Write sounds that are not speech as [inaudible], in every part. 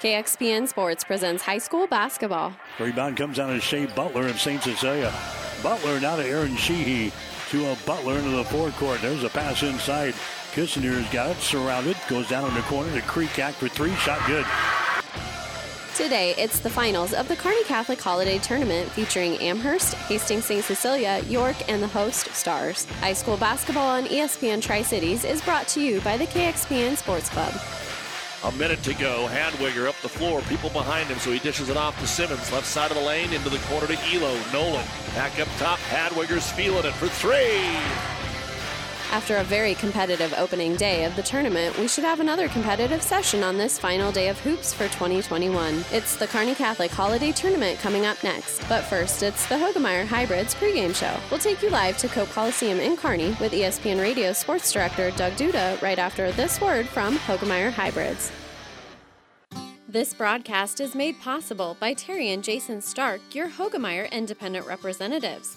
KXPN Sports presents high school basketball. Rebound comes down to Shea Butler of St. Cecilia. Butler now to Aaron Sheehy to a Butler into the forecourt. There's a pass inside. Kissinger's got it surrounded. Goes down in the corner to Creek Act for three. Shot good. Today, it's the finals of the Kearney Catholic Holiday Tournament featuring Amherst, Hastings St. Cecilia, York, and the host Stars. High school basketball on ESPN Tri Cities is brought to you by the KXPN Sports Club. A minute to go. Hadwiger up the floor. People behind him, so he dishes it off to Simmons. Left side of the lane into the corner to Elo. Nolan back up top. Hadwiger's feeling it for three. After a very competitive opening day of the tournament, we should have another competitive session on this final day of hoops for 2021. It's the Kearney Catholic Holiday Tournament coming up next. But first, it's the Hoegemeyer Hybrids pregame show. We'll take you live to Cope Coliseum in Kearney with ESPN Radio sports director Doug Duda right after this word from Hoegemeyer Hybrids. This broadcast is made possible by Terry and Jason Stark, your Hoegemeyer independent representatives.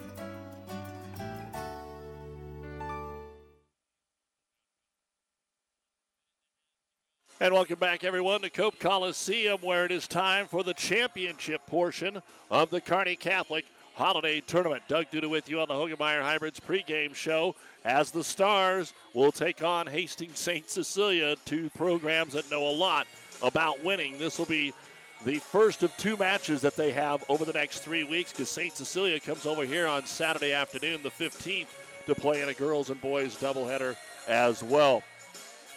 And welcome back, everyone, to Cope Coliseum, where it is time for the championship portion of the Kearney Catholic Holiday Tournament. Doug Duda with you on the Hoegemeyer Hybrids pregame show as the Stars will take on Hastings St. Cecilia, two programs that know a lot about winning. This will be the first of two matches that they have over the next three weeks because St. Cecilia comes over here on Saturday afternoon, the 15th, to play in a girls and boys doubleheader as well.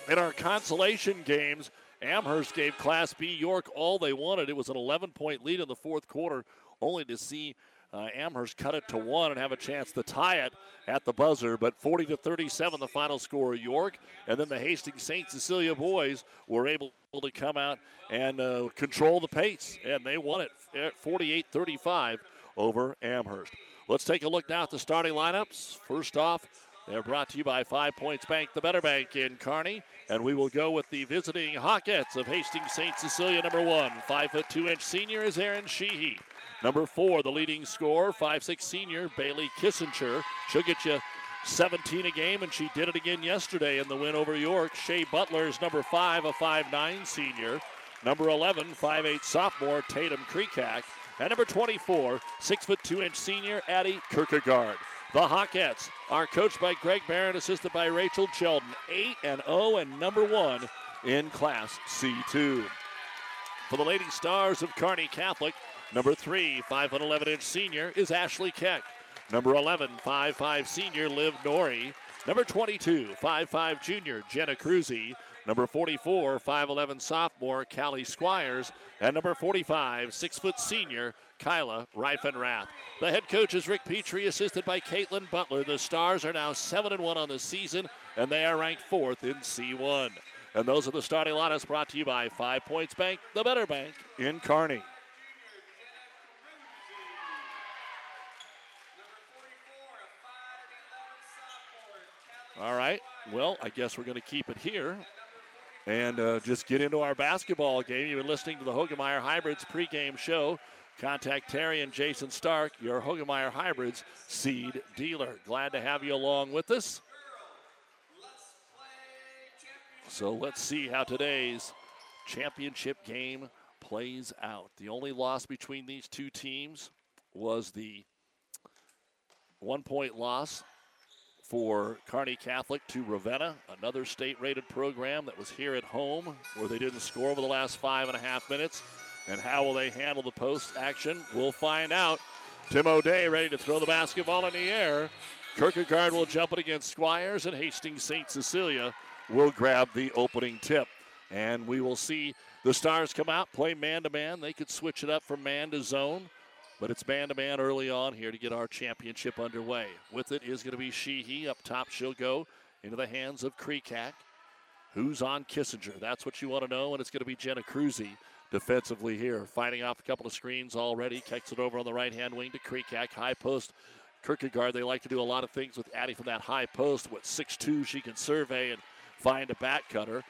In our consolation games, Amherst gave Class B York all they wanted. It was an 11 point lead in the fourth quarter, only to see uh, Amherst cut it to one and have a chance to tie it at the buzzer. But 40 to 37, the final score York. And then the Hastings St. Cecilia boys were able to come out and uh, control the pace. And they won it 48 35 over Amherst. Let's take a look now at the starting lineups. First off, they're brought to you by Five Points Bank, the Better Bank in Kearney. And we will go with the visiting Hawkettes of Hastings St. Cecilia, number one. Five foot two inch senior is Aaron Sheehy. Number four, the leading scorer, five six senior Bailey Kissinger. She'll get you 17 a game, and she did it again yesterday in the win over York. Shea Butler is number five, a five nine senior. Number 11, five eight sophomore Tatum Creekak. And number 24, six foot two inch senior Addie Kierkegaard. The Hawkettes are coached by Greg Barron, assisted by Rachel Sheldon. 8 and 0 and number 1 in Class C2. For the Lady Stars of Kearney Catholic, number 3, 5'11 inch senior is Ashley Keck. Number 11, 5'5 senior Liv Nori. Number 22, 5'5 junior Jenna Cruzy. Number 44, 5'11 sophomore Callie Squires. And number 45, 6 foot senior Kyla Reifenrath. The head coach is Rick Petrie, assisted by Caitlin Butler. The Stars are now 7 and 1 on the season, and they are ranked fourth in C1. And those are the starting lineups brought to you by Five Points Bank, the better bank in Kearney. All right. Well, I guess we're going to keep it here and uh, just get into our basketball game. You've been listening to the Hoegemeyer Hybrids pregame show. Contact Terry and Jason Stark, your Hoegemeyer Hybrids seed dealer. Glad to have you along with us. So let's see how today's championship game plays out. The only loss between these two teams was the one point loss for Kearney Catholic to Ravenna, another state rated program that was here at home where they didn't score over the last five and a half minutes. And how will they handle the post action? We'll find out. Tim O'Day ready to throw the basketball in the air. Kierkegaard will jump it against Squires, and Hastings St. Cecilia will grab the opening tip. And we will see the Stars come out, play man to man. They could switch it up from man to zone, but it's man to man early on here to get our championship underway. With it is going to be Sheehy. Up top, she'll go into the hands of Kreekak. Who's on Kissinger? That's what you want to know, and it's going to be Jenna Cruzy defensively here. Fighting off a couple of screens already. Kicks it over on the right hand wing to Kreekak. High post. Kierkegaard, they like to do a lot of things with Addie from that high post. With 6'2, she can survey and find a back cutter.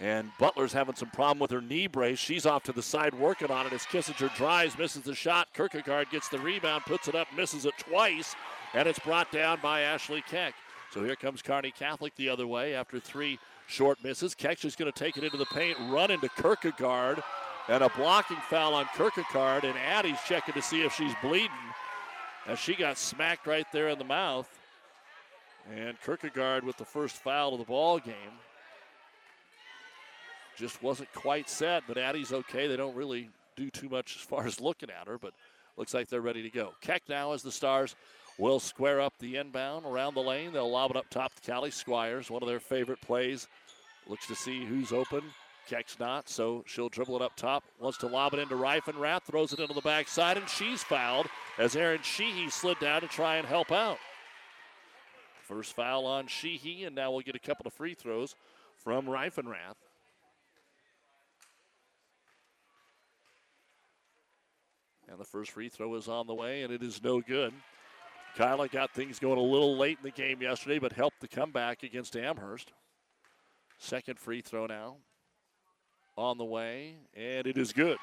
And Butler's having some problem with her knee brace. She's off to the side working on it as Kissinger drives, misses the shot. Kierkegaard gets the rebound, puts it up, misses it twice, and it's brought down by Ashley Keck. So here comes Kearney Catholic the other way after three short misses. Keck is going to take it into the paint, run into Kierkegaard, and a blocking foul on Kierkegaard. And Addie's checking to see if she's bleeding as she got smacked right there in the mouth. And Kierkegaard with the first foul of the ball game. Just wasn't quite set, but Addie's okay. They don't really do too much as far as looking at her, but looks like they're ready to go. Keck now as the Stars will square up the inbound around the lane. They'll lob it up top to Callie Squires, one of their favorite plays. Looks to see who's open. Keck's not, so she'll dribble it up top. Wants to lob it into Reifenrath, throws it into the backside, and she's fouled as Aaron Sheehy slid down to try and help out. First foul on Sheehy, and now we'll get a couple of free throws from Reifenrath. And the first free throw is on the way, and it is no good. Kyla got things going a little late in the game yesterday, but helped the comeback against Amherst. Second free throw now on the way, and it is good.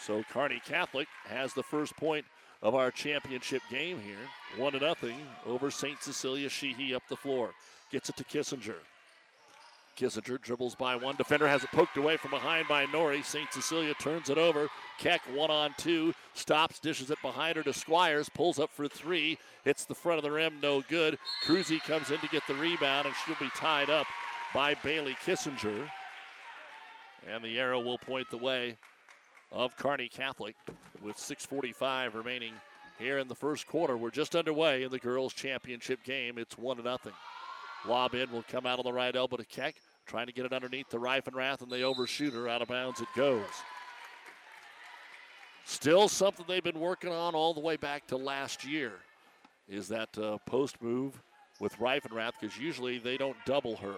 So Kearney Catholic has the first point of our championship game here. One to nothing over St. Cecilia Sheehy up the floor. Gets it to Kissinger. Kissinger dribbles by one. Defender has it poked away from behind by Nori. St. Cecilia turns it over. Keck one on two. Stops, dishes it behind her to Squires. Pulls up for three. Hits the front of the rim. No good. Cruzy comes in to get the rebound, and she'll be tied up by Bailey Kissinger. And the arrow will point the way of Kearney Catholic with 6.45 remaining here in the first quarter. We're just underway in the girls' championship game. It's 1 to nothing. Lob in will come out on the right elbow to Keck. Trying to get it underneath the Reifenrath, and they overshoot her. Out of bounds it goes. Still something they've been working on all the way back to last year is that uh, post move with Reifenrath because usually they don't double her.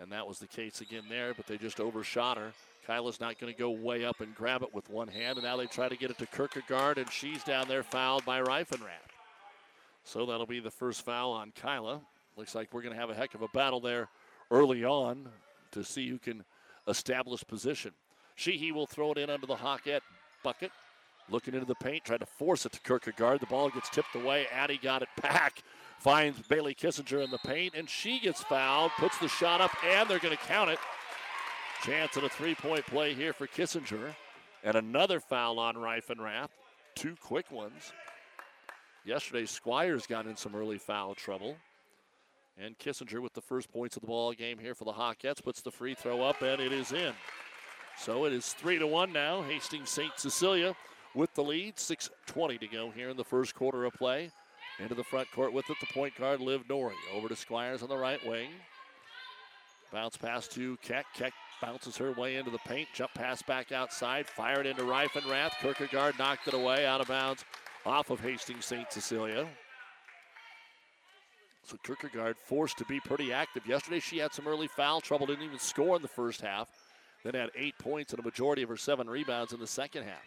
And that was the case again there, but they just overshot her. Kyla's not going to go way up and grab it with one hand, and now they try to get it to Kierkegaard, and she's down there fouled by Reifenrath. So that'll be the first foul on Kyla. Looks like we're going to have a heck of a battle there early on to see who can establish position. Sheehy will throw it in under the Hawkette bucket. Looking into the paint, trying to force it to Kierkegaard. The ball gets tipped away. Addie got it back. [laughs] Finds Bailey Kissinger in the paint, and she gets fouled. Puts the shot up, and they're going to count it. Chance at a three point play here for Kissinger. And another foul on Reifenrath. Two quick ones. Yesterday, Squires got in some early foul trouble. And Kissinger with the first points of the ball game here for the Hawkettes puts the free throw up, and it is in. So it is three to one now. Hastings St. Cecilia with the lead. 6.20 to go here in the first quarter of play. Into the front court with it, the point guard, Liv Nori. Over to Squires on the right wing. Bounce pass to Keck. Keck bounces her way into the paint. Jump pass back outside. Fired into Reifenrath. Kierkegaard knocked it away out of bounds off of Hastings St. Cecilia. So Kierkegaard forced to be pretty active. Yesterday she had some early foul trouble, didn't even score in the first half. Then had eight points and a majority of her seven rebounds in the second half.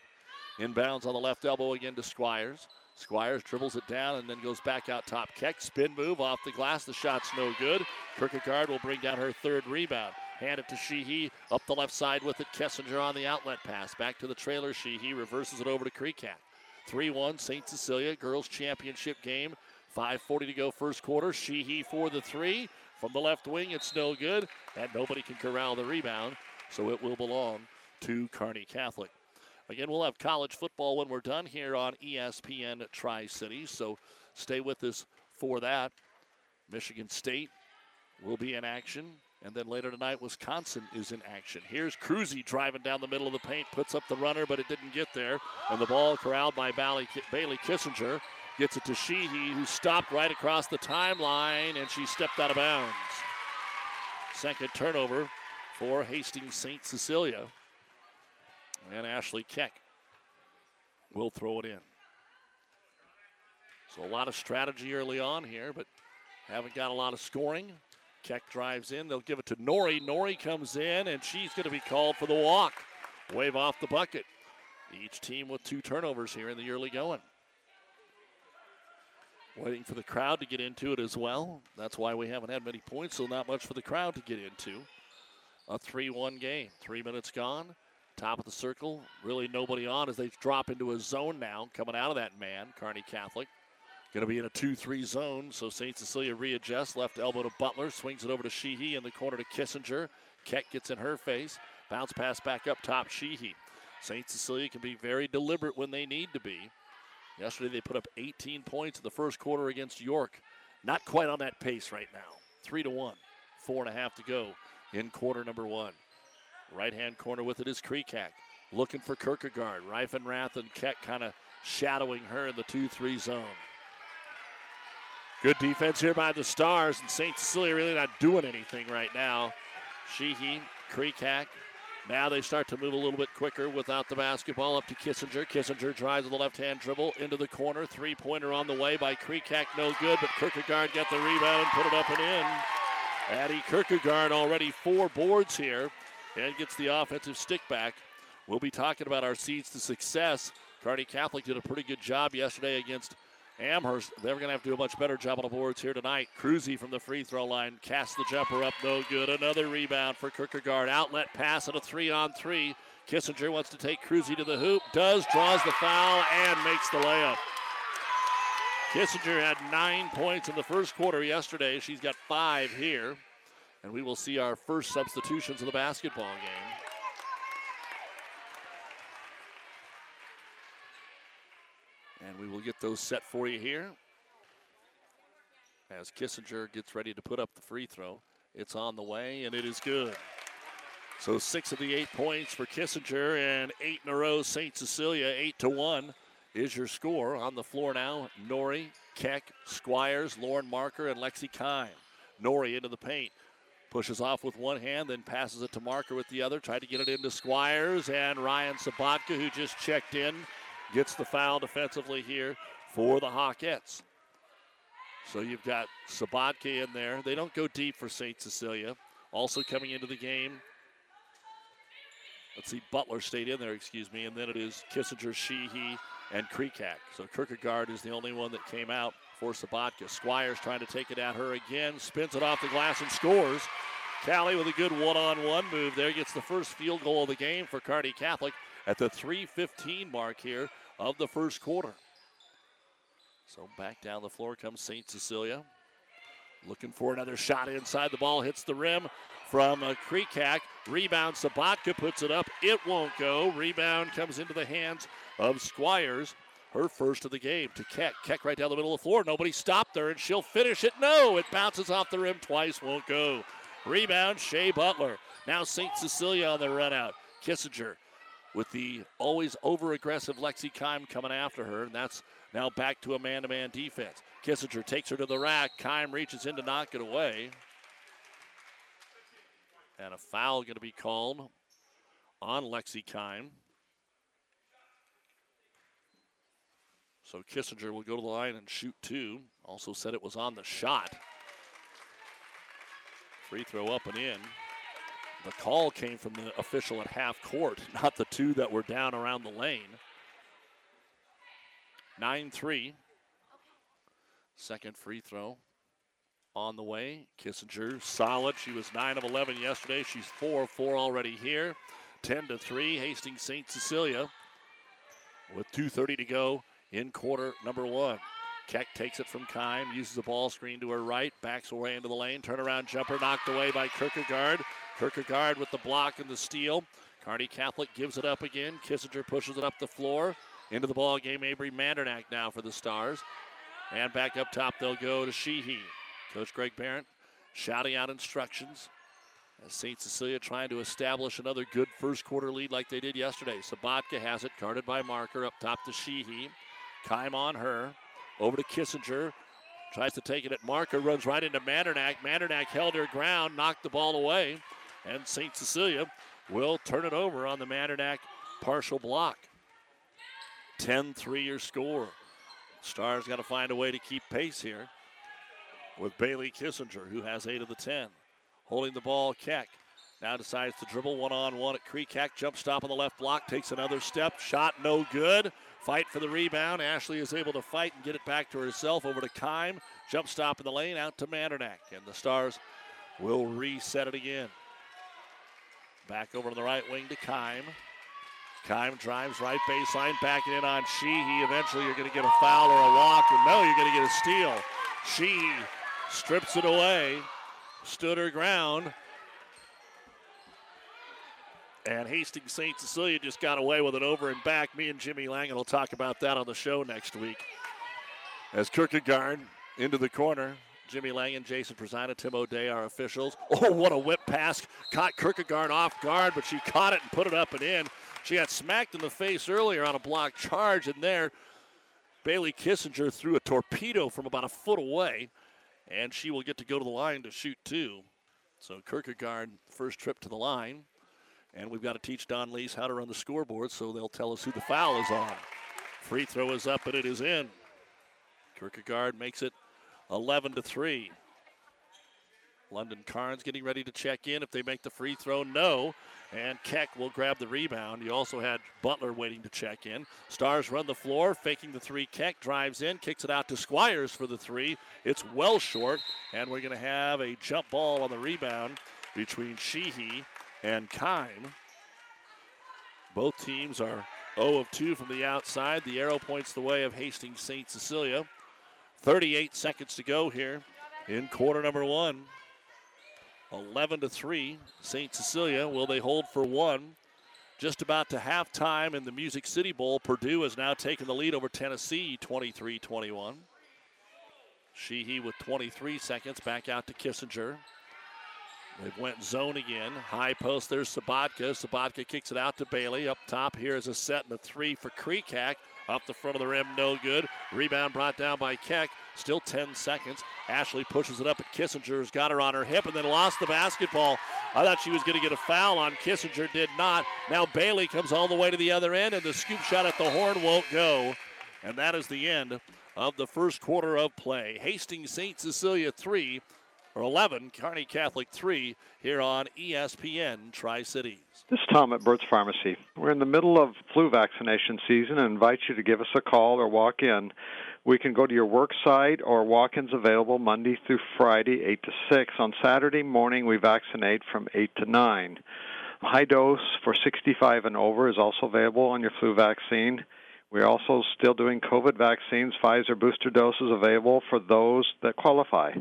Inbounds on the left elbow again to Squires. Squires dribbles it down and then goes back out top. Keck spin move off the glass. The shot's no good. Kierkegaard will bring down her third rebound. Hand it to Sheehy up the left side with it. Kissinger on the outlet pass. Back to the trailer. Sheehy reverses it over to Kreekak. 3 1 St. Cecilia Girls Championship game. 5.40 to go first quarter. Sheehy for the three. From the left wing, it's no good. And nobody can corral the rebound. So it will belong to Kearney Catholic. Again, we'll have college football when we're done here on ESPN Tri Cities, so stay with us for that. Michigan State will be in action. And then later tonight, Wisconsin is in action. Here's Cruzy driving down the middle of the paint, puts up the runner, but it didn't get there. And the ball corralled by Bailey, Bailey Kissinger. Gets it to Sheehy, who stopped right across the timeline, and she stepped out of bounds. Second turnover for Hastings St. Cecilia. And Ashley Keck will throw it in. So a lot of strategy early on here, but haven't got a lot of scoring. Keck drives in. They'll give it to Nori. Nori comes in, and she's going to be called for the walk. Wave off the bucket. Each team with two turnovers here in the early going. Waiting for the crowd to get into it as well. That's why we haven't had many points, so not much for the crowd to get into. A 3 1 game. Three minutes gone. Top of the circle. Really nobody on as they drop into a zone now, coming out of that man, Kearney Catholic. Going to be in a 2 3 zone, so St. Cecilia readjusts. Left elbow to Butler, swings it over to Sheehy in the corner to Kissinger. Keck gets in her face. Bounce pass back up top, Sheehy. St. Cecilia can be very deliberate when they need to be. Yesterday they put up 18 points in the first quarter against York. Not quite on that pace right now. Three to one. Four and a half to go in quarter number one. Right hand corner with it is Kreekak. Looking for Kierkegaard. Reifenrath and Keck kind of shadowing her in the 2 3 zone. Good defense here by the Stars, and St. Cecilia really not doing anything right now. Sheehy, Kreekak, now they start to move a little bit quicker without the basketball up to Kissinger. Kissinger drives with the left hand dribble into the corner. Three pointer on the way by Kreekak, no good, but Kierkegaard got the rebound and put it up and in. Addie Kierkegaard already four boards here and gets the offensive stick back. We'll be talking about our seeds to success. Kearney Catholic did a pretty good job yesterday against Amherst. They're going to have to do a much better job on the boards here tonight. Cruzy from the free throw line casts the jumper up, no good. Another rebound for Kierkegaard. Outlet pass and a three on three. Kissinger wants to take Cruzy to the hoop, does, draws the foul, and makes the layup. Kissinger had nine points in the first quarter yesterday. She's got five here. And we will see our first substitutions of the basketball game. And we will get those set for you here. As Kissinger gets ready to put up the free throw, it's on the way and it is good. So six of the eight points for Kissinger and eight in a row. St. Cecilia, eight to one is your score. On the floor now, Nori, Keck, Squires, Lauren Marker, and Lexi Kime. Nori into the paint. Pushes off with one hand, then passes it to Marker with the other. Tried to get it into Squires and Ryan Sabatka, who just checked in, gets the foul defensively here for the Hawkettes. So you've got Sabatka in there. They don't go deep for St. Cecilia. Also coming into the game, let's see, Butler stayed in there, excuse me, and then it is Kissinger, Sheehy, and Kreekak. So Kierkegaard is the only one that came out for Sabatka. Squires trying to take it at her again, spins it off the glass and scores. Callie with a good one-on-one move there gets the first field goal of the game for Kearney Catholic at the 3:15 mark here of the first quarter. So back down the floor comes St. Cecilia. Looking for another shot inside. The ball hits the rim from uh, Kreekak. Rebound, Sabatka puts it up. It won't go. Rebound comes into the hands of Squires. Her first of the game to Keck. Keck right down the middle of the floor. Nobody stopped her, and she'll finish it. No, it bounces off the rim twice. Won't go. Rebound, Shea Butler. Now St. Cecilia on the run out. Kissinger with the always over aggressive Lexi Kime coming after her, and that's now back to a man to man defense. Kissinger takes her to the rack. Kime reaches in to knock it away. And a foul going to be called on Lexi Kime. So Kissinger will go to the line and shoot two. Also said it was on the shot. Free throw up and in. The call came from the official at half court, [laughs] not the two that were down around the lane. 9 3. Second free throw on the way. Kissinger solid. She was 9 of 11 yesterday. She's 4 of 4 already here. 10 to 3. Hastings St. Cecilia with 2.30 to go in quarter number one. Keck takes it from Kime, uses the ball screen to her right, backs away into the lane, turnaround jumper knocked away by Kierkegaard. Kierkegaard with the block and the steal. Kearney Catholic gives it up again. Kissinger pushes it up the floor. Into the ball game, Avery Mandernack now for the Stars. And back up top, they'll go to Sheehy. Coach Greg Barrett shouting out instructions as St. Cecilia trying to establish another good first quarter lead like they did yesterday. Sabatka has it, guarded by Marker up top to Sheehy. Kime on her. Over to Kissinger. Tries to take it at marker, runs right into Mandernack. Mandernack held her ground, knocked the ball away, and St. Cecilia will turn it over on the Mandernack partial block. 10 3 your score. Stars got to find a way to keep pace here with Bailey Kissinger, who has 8 of the 10. Holding the ball, Keck. Now decides to dribble one on one at Keck. Jump stop on the left block, takes another step. Shot no good. Fight for the rebound. Ashley is able to fight and get it back to herself over to Kime. Jump stop in the lane out to Mandernack. And the Stars will reset it again. Back over to the right wing to Kime. Kime drives right baseline, backing in on Sheehy. Eventually, you're going to get a foul or a walk, and no, you're going to get a steal. Sheehy strips it away, stood her ground. And Hastings St. Cecilia just got away with it over and back. Me and Jimmy Langen will talk about that on the show next week. As Kierkegaard into the corner, Jimmy Langen, Jason Presina, Tim O'Day, our officials. Oh, what a whip pass. Caught Kierkegaard off guard, but she caught it and put it up and in. She got smacked in the face earlier on a block charge, and there Bailey Kissinger threw a torpedo from about a foot away, and she will get to go to the line to shoot two. So Kierkegaard, first trip to the line. And we've got to teach Don Lees how to run the scoreboard, so they'll tell us who the foul is on. Free throw is up, and it is in. Kierkegaard makes it 11 to 3. London Carnes getting ready to check in. If they make the free throw, no. And Keck will grab the rebound. You also had Butler waiting to check in. Stars run the floor, faking the three. Keck drives in, kicks it out to Squires for the three. It's well short, and we're going to have a jump ball on the rebound between Sheehy and Kime. Both teams are 0 of 2 from the outside. The arrow points the way of Hastings St. Cecilia. 38 seconds to go here in quarter number one. 11 to 3. St. Cecilia, will they hold for one? Just about to halftime in the Music City Bowl, Purdue has now taken the lead over Tennessee 23 21. Sheehy with 23 seconds back out to Kissinger. They went zone again. High post, there's Sabatka. Sabatka kicks it out to Bailey. Up top here is a set and a three for Creekhack. Up the front of the rim, no good. Rebound brought down by Keck. Still 10 seconds. Ashley pushes it up at Kissinger's got her on her hip and then lost the basketball. I thought she was going to get a foul on Kissinger, did not. Now Bailey comes all the way to the other end, and the scoop shot at the horn won't go. And that is the end of the first quarter of play. Hastings St. Cecilia 3, or 11, Kearney Catholic 3 here on ESPN Tri Cities. This is Tom at Burt's Pharmacy. We're in the middle of flu vaccination season and invite you to give us a call or walk in. We can go to your work site or walk ins available Monday through Friday, 8 to 6. On Saturday morning, we vaccinate from 8 to 9. High dose for 65 and over is also available on your flu vaccine. We're also still doing COVID vaccines, Pfizer booster doses available for those that qualify.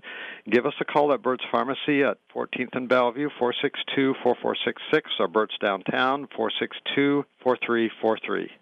Give us a call at Burt's Pharmacy at 14th and Bellevue, 462 4466, or Burt's Downtown, 462 4343.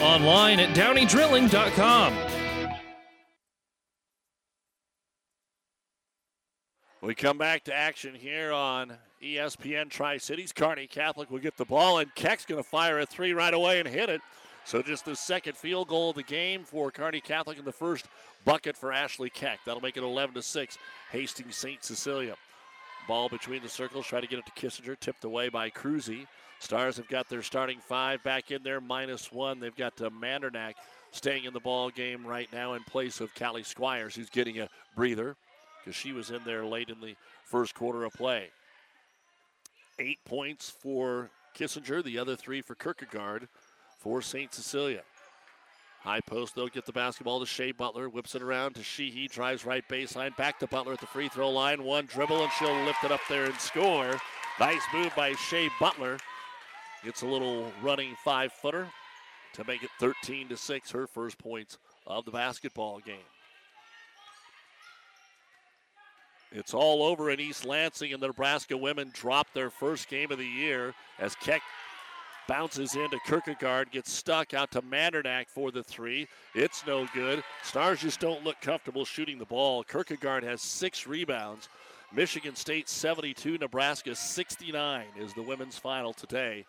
Online at downeydrilling.com. We come back to action here on ESPN Tri Cities. Kearney Catholic will get the ball, and Keck's going to fire a three right away and hit it. So just the second field goal of the game for Kearney Catholic and the first bucket for Ashley Keck. That'll make it 11 to 6. Hastings St. Cecilia. Ball between the circles, try to get it to Kissinger, tipped away by Cruzy. Stars have got their starting five back in there, minus one. They've got uh, Mandernack staying in the ball game right now in place of Callie Squires, who's getting a breather. because she was in there late in the first quarter of play. Eight points for Kissinger, the other three for Kierkegaard for St. Cecilia. High post, they'll get the basketball to Shea Butler, whips it around to Sheehy, drives right baseline, back to Butler at the free throw line. One dribble, and she'll lift it up there and score. Nice move by Shea Butler. Gets a little running five footer to make it 13 to 6, her first points of the basketball game. It's all over in East Lansing, and the Nebraska women drop their first game of the year as Keck bounces into Kierkegaard, gets stuck out to Mandernack for the three. It's no good. Stars just don't look comfortable shooting the ball. Kierkegaard has six rebounds. Michigan State 72, Nebraska 69 is the women's final today.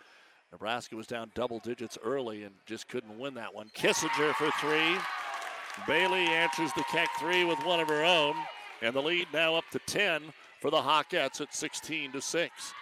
Nebraska was down double digits early and just couldn't win that one. Kissinger for three. Bailey answers the Keck three with one of her own. And the lead now up to 10 for the Hawkettes at 16 to 6.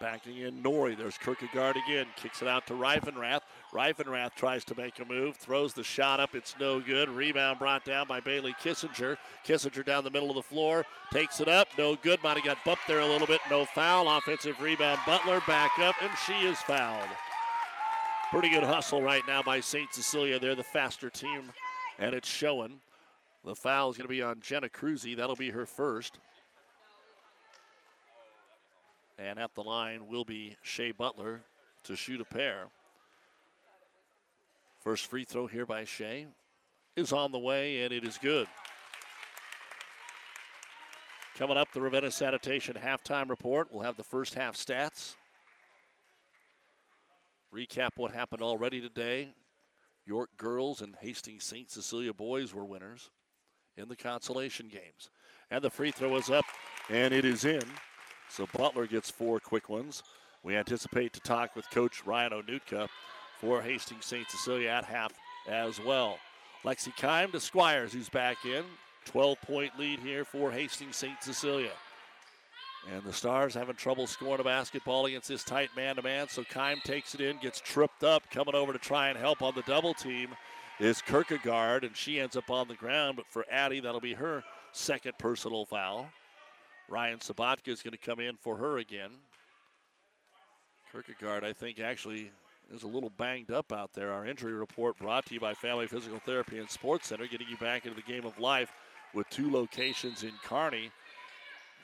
Backing in Nori. There's Kierkegaard again. Kicks it out to Reifenrath. Reifenrath tries to make a move. Throws the shot up. It's no good. Rebound brought down by Bailey Kissinger. Kissinger down the middle of the floor. Takes it up. No good. Might have got bumped there a little bit. No foul. Offensive rebound. Butler back up, and she is fouled. Pretty good hustle right now by St. Cecilia. They're the faster team, and it's showing. The foul is going to be on Jenna Cruzy. That'll be her first. And at the line will be Shea Butler to shoot a pair. First free throw here by Shea is on the way, and it is good. Coming up, the Ravenna Sanitation halftime report. We'll have the first half stats. Recap what happened already today. York girls and Hastings St. Cecilia boys were winners in the consolation games. And the free throw is up, and it is in. So Butler gets four quick ones. We anticipate to talk with Coach Ryan Onutka for Hastings St. Cecilia at half as well. Lexi Kime to Squires, who's back in. 12 point lead here for Hastings St. Cecilia. And the Stars having trouble scoring a basketball against this tight man to man. So Kime takes it in, gets tripped up, coming over to try and help on the double team is Kierkegaard, and she ends up on the ground. But for Addie, that'll be her second personal foul. Ryan Sabatka is going to come in for her again. Kierkegaard, I think, actually is a little banged up out there. Our injury report brought to you by Family Physical Therapy and Sports Center, getting you back into the game of life with two locations in Kearney.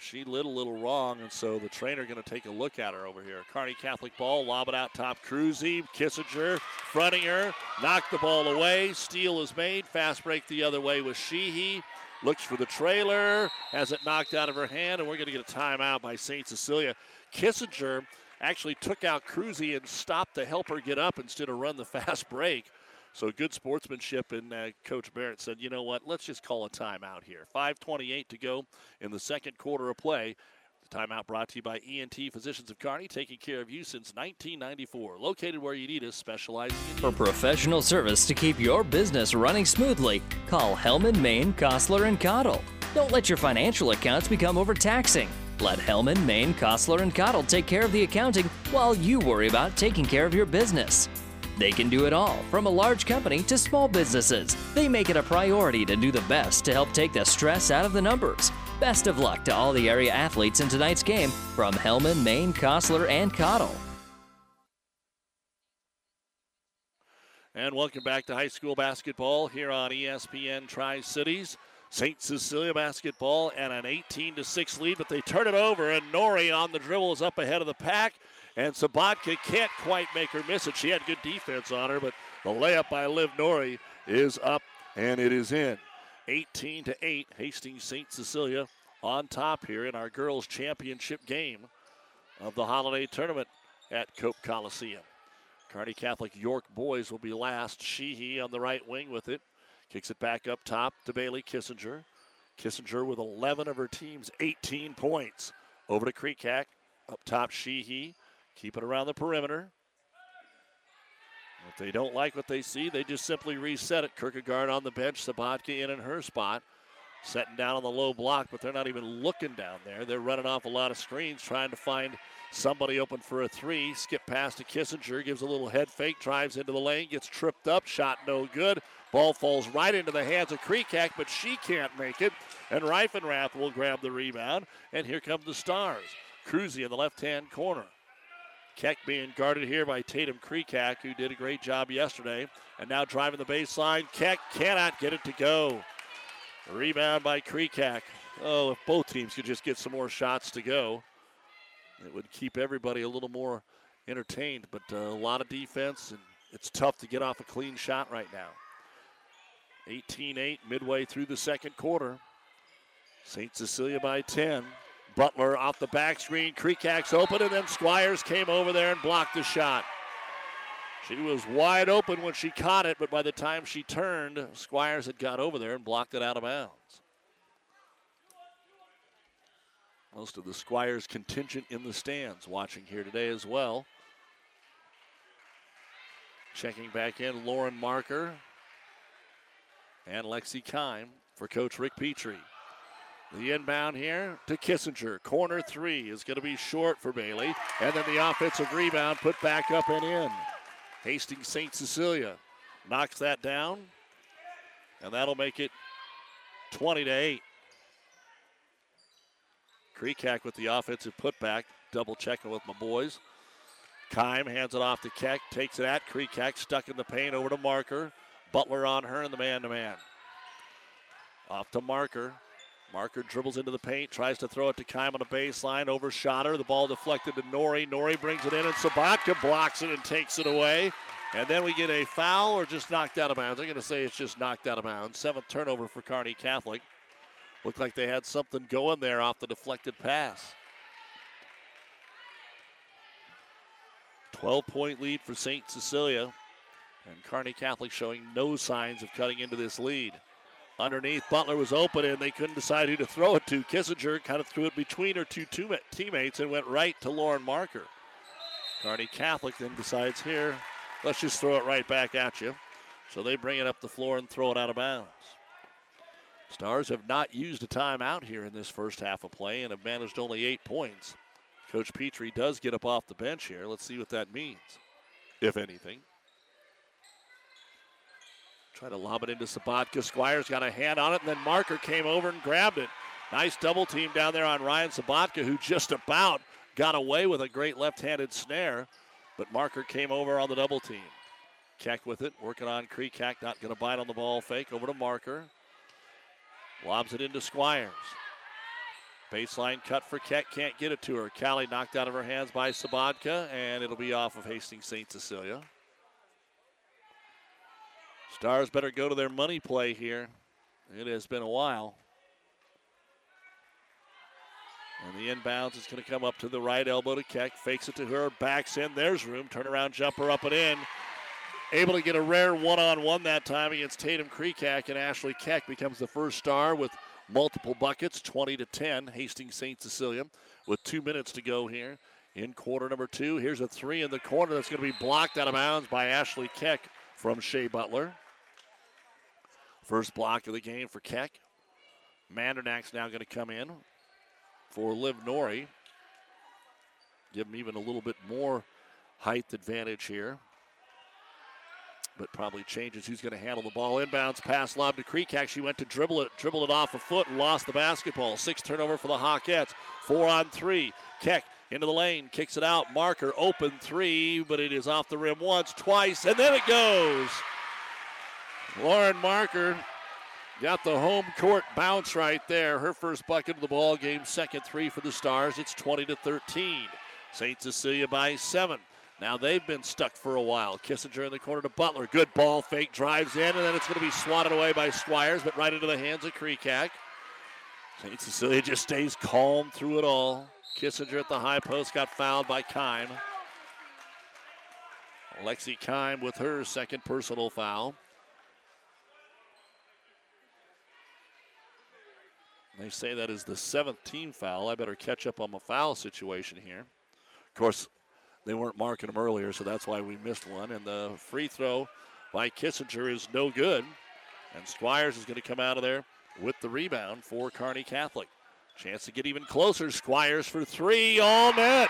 She lit a little wrong, and so the trainer going to take a look at her over here. Kearney Catholic ball, lob it out top. Cruzy, Kissinger, fronting her, knocked the ball away. Steal is made. Fast break the other way with Sheehy. Looks for the trailer, has it knocked out of her hand, and we're going to get a timeout by St. Cecilia. Kissinger actually took out Cruzy and stopped to help her get up instead of run the [laughs] fast break. So good sportsmanship, and uh, Coach Barrett said, you know what, let's just call a timeout here. 5.28 to go in the second quarter of play. The timeout brought to you by ENT Physicians of Kearney, taking care of you since 1994. Located where you need us, specializing in For professional service to keep your business running smoothly, call Hellman, Maine, Kostler, and Cottle. Don't let your financial accounts become overtaxing. Let Hellman, Maine, Kostler, and Cottle take care of the accounting while you worry about taking care of your business. They can do it all, from a large company to small businesses. They make it a priority to do the best to help take the stress out of the numbers. Best of luck to all the area athletes in tonight's game from Hellman, Maine, Kostler, and Cottle. And welcome back to high school basketball here on ESPN Tri Cities. St. Cecilia basketball and an 18 to 6 lead, but they turn it over, and Nori on the dribble is up ahead of the pack. And Sabatka can't quite make her miss it. She had good defense on her, but the layup by Liv Nori is up and it is in. 18 to 8, Hastings St. Cecilia on top here in our girls' championship game of the holiday tournament at Cope Coliseum. Kearney Catholic York boys will be last. Sheehy on the right wing with it. Kicks it back up top to Bailey Kissinger. Kissinger with 11 of her team's 18 points. Over to Creekhack. Up top, Sheehy. Keep it around the perimeter. If they don't like what they see, they just simply reset it. Kierkegaard on the bench, Sabatka in in her spot. Setting down on the low block, but they're not even looking down there. They're running off a lot of screens, trying to find somebody open for a three. Skip past to Kissinger, gives a little head fake, drives into the lane, gets tripped up, shot no good. Ball falls right into the hands of Creekack, but she can't make it. And Reifenrath will grab the rebound. And here come the Stars. Cruzy in the left hand corner. Keck being guarded here by Tatum Creekack, who did a great job yesterday. And now driving the baseline. Keck cannot get it to go. Rebound by Creekack. Oh, if both teams could just get some more shots to go, it would keep everybody a little more entertained. But uh, a lot of defense, and it's tough to get off a clean shot right now. 18 8 midway through the second quarter. St. Cecilia by 10. Butler off the back screen. Creekack's open, and then Squires came over there and blocked the shot. She was wide open when she caught it, but by the time she turned, Squires had got over there and blocked it out of bounds. Most of the Squires contingent in the stands watching here today as well. Checking back in, Lauren Marker and Lexi Kime for Coach Rick Petrie. The inbound here to Kissinger. Corner three is going to be short for Bailey. And then the offensive rebound put back up and in. Hastings St. Cecilia knocks that down. And that'll make it 20 to 8. Creekack with the offensive putback. Double checking with my boys. Kime hands it off to Keck. Takes it at Creekack. Stuck in the paint over to Marker. Butler on her in the man to man. Off to Marker. Marker dribbles into the paint, tries to throw it to Kime on the baseline, overshot her. The ball deflected to Nori. Nori brings it in, and Sabatka blocks it and takes it away. And then we get a foul or just knocked out of bounds. I'm going to say it's just knocked out of bounds. Seventh turnover for Kearney Catholic. Looked like they had something going there off the deflected pass. 12 point lead for St. Cecilia. And Kearney Catholic showing no signs of cutting into this lead. Underneath, Butler was open and they couldn't decide who to throw it to. Kissinger kind of threw it between her two teammates and went right to Lauren Marker. Kearney Catholic then decides here, let's just throw it right back at you. So they bring it up the floor and throw it out of bounds. Stars have not used a timeout here in this first half of play and have managed only eight points. Coach Petrie does get up off the bench here. Let's see what that means, if anything. Try to lob it into Sabatka. Squires got a hand on it, and then Marker came over and grabbed it. Nice double team down there on Ryan Sabatka, who just about got away with a great left handed snare, but Marker came over on the double team. Keck with it, working on Creekack, not going to bite on the ball fake. Over to Marker. Lobs it into Squires. Baseline cut for Keck, can't get it to her. Callie knocked out of her hands by Sabatka, and it'll be off of Hastings St. Cecilia. Stars better go to their money play here. It has been a while. And the inbounds is going to come up to the right elbow to Keck. Fakes it to her, backs in. There's room. Turnaround jumper up and in. Able to get a rare one on one that time against Tatum Creekack, and Ashley Keck becomes the first star with multiple buckets, 20 to 10. Hastings St. Cecilia with two minutes to go here in quarter number two. Here's a three in the corner that's going to be blocked out of bounds by Ashley Keck from Shea Butler. First block of the game for Keck. Mandernach's now going to come in for Liv Nori. Give him even a little bit more height advantage here. But probably changes who's going to handle the ball. Inbounds pass lob to Creek. Actually went to dribble it, dribble it off a foot and lost the basketball. Six turnover for the Hawkettes. Four on three. Keck into the lane, kicks it out. Marker open three, but it is off the rim once, twice, and then it goes. Lauren Marker got the home court bounce right there. Her first bucket of the ball game, second three for the Stars. It's 20 to 13. St. Cecilia by seven. Now they've been stuck for a while. Kissinger in the corner to Butler. Good ball fake, drives in, and then it's going to be swatted away by Squires, but right into the hands of Creekack. St. Cecilia just stays calm through it all. Kissinger at the high post got fouled by Kime. Lexi Kime with her second personal foul. They say that is the seventh team foul. I better catch up on my foul situation here. Of course, they weren't marking them earlier, so that's why we missed one. And the free throw by Kissinger is no good. And Squires is going to come out of there with the rebound for Kearney Catholic. Chance to get even closer. Squires for three, all net.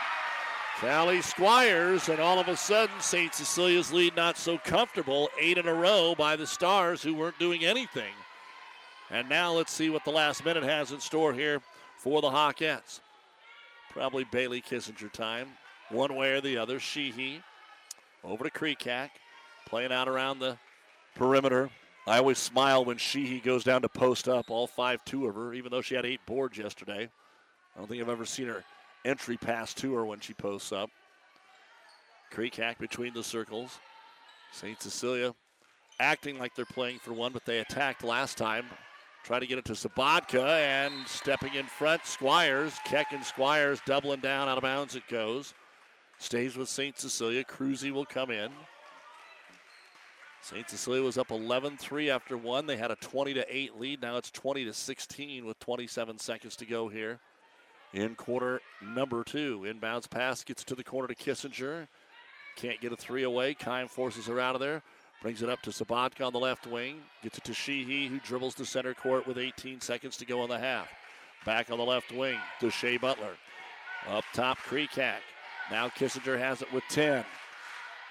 Callie Squires, and all of a sudden, St. Cecilia's lead not so comfortable. Eight in a row by the Stars, who weren't doing anything. And now let's see what the last minute has in store here for the Hawkettes. Probably Bailey Kissinger time, one way or the other. Sheehy over to Kreekak, playing out around the perimeter. I always smile when Sheehy goes down to post up, all 5 2 of her, even though she had eight boards yesterday. I don't think I've ever seen her entry pass to her when she posts up. Kreekak between the circles. St. Cecilia acting like they're playing for one, but they attacked last time. Try to get it to Sabatka and stepping in front, Squires. Keck and Squires doubling down out of bounds it goes. Stays with St. Cecilia. Cruzy will come in. St. Cecilia was up 11-3 after one. They had a 20 to 8 lead. Now it's 20 to 16 with 27 seconds to go here in quarter number two. Inbounds pass gets to the corner to Kissinger. Can't get a three away. Kime forces her out of there. Brings it up to Sabatka on the left wing. Gets it to Sheehy, who dribbles to center court with 18 seconds to go in the half. Back on the left wing to Shea Butler. Up top, Kreekak. Now Kissinger has it with 10.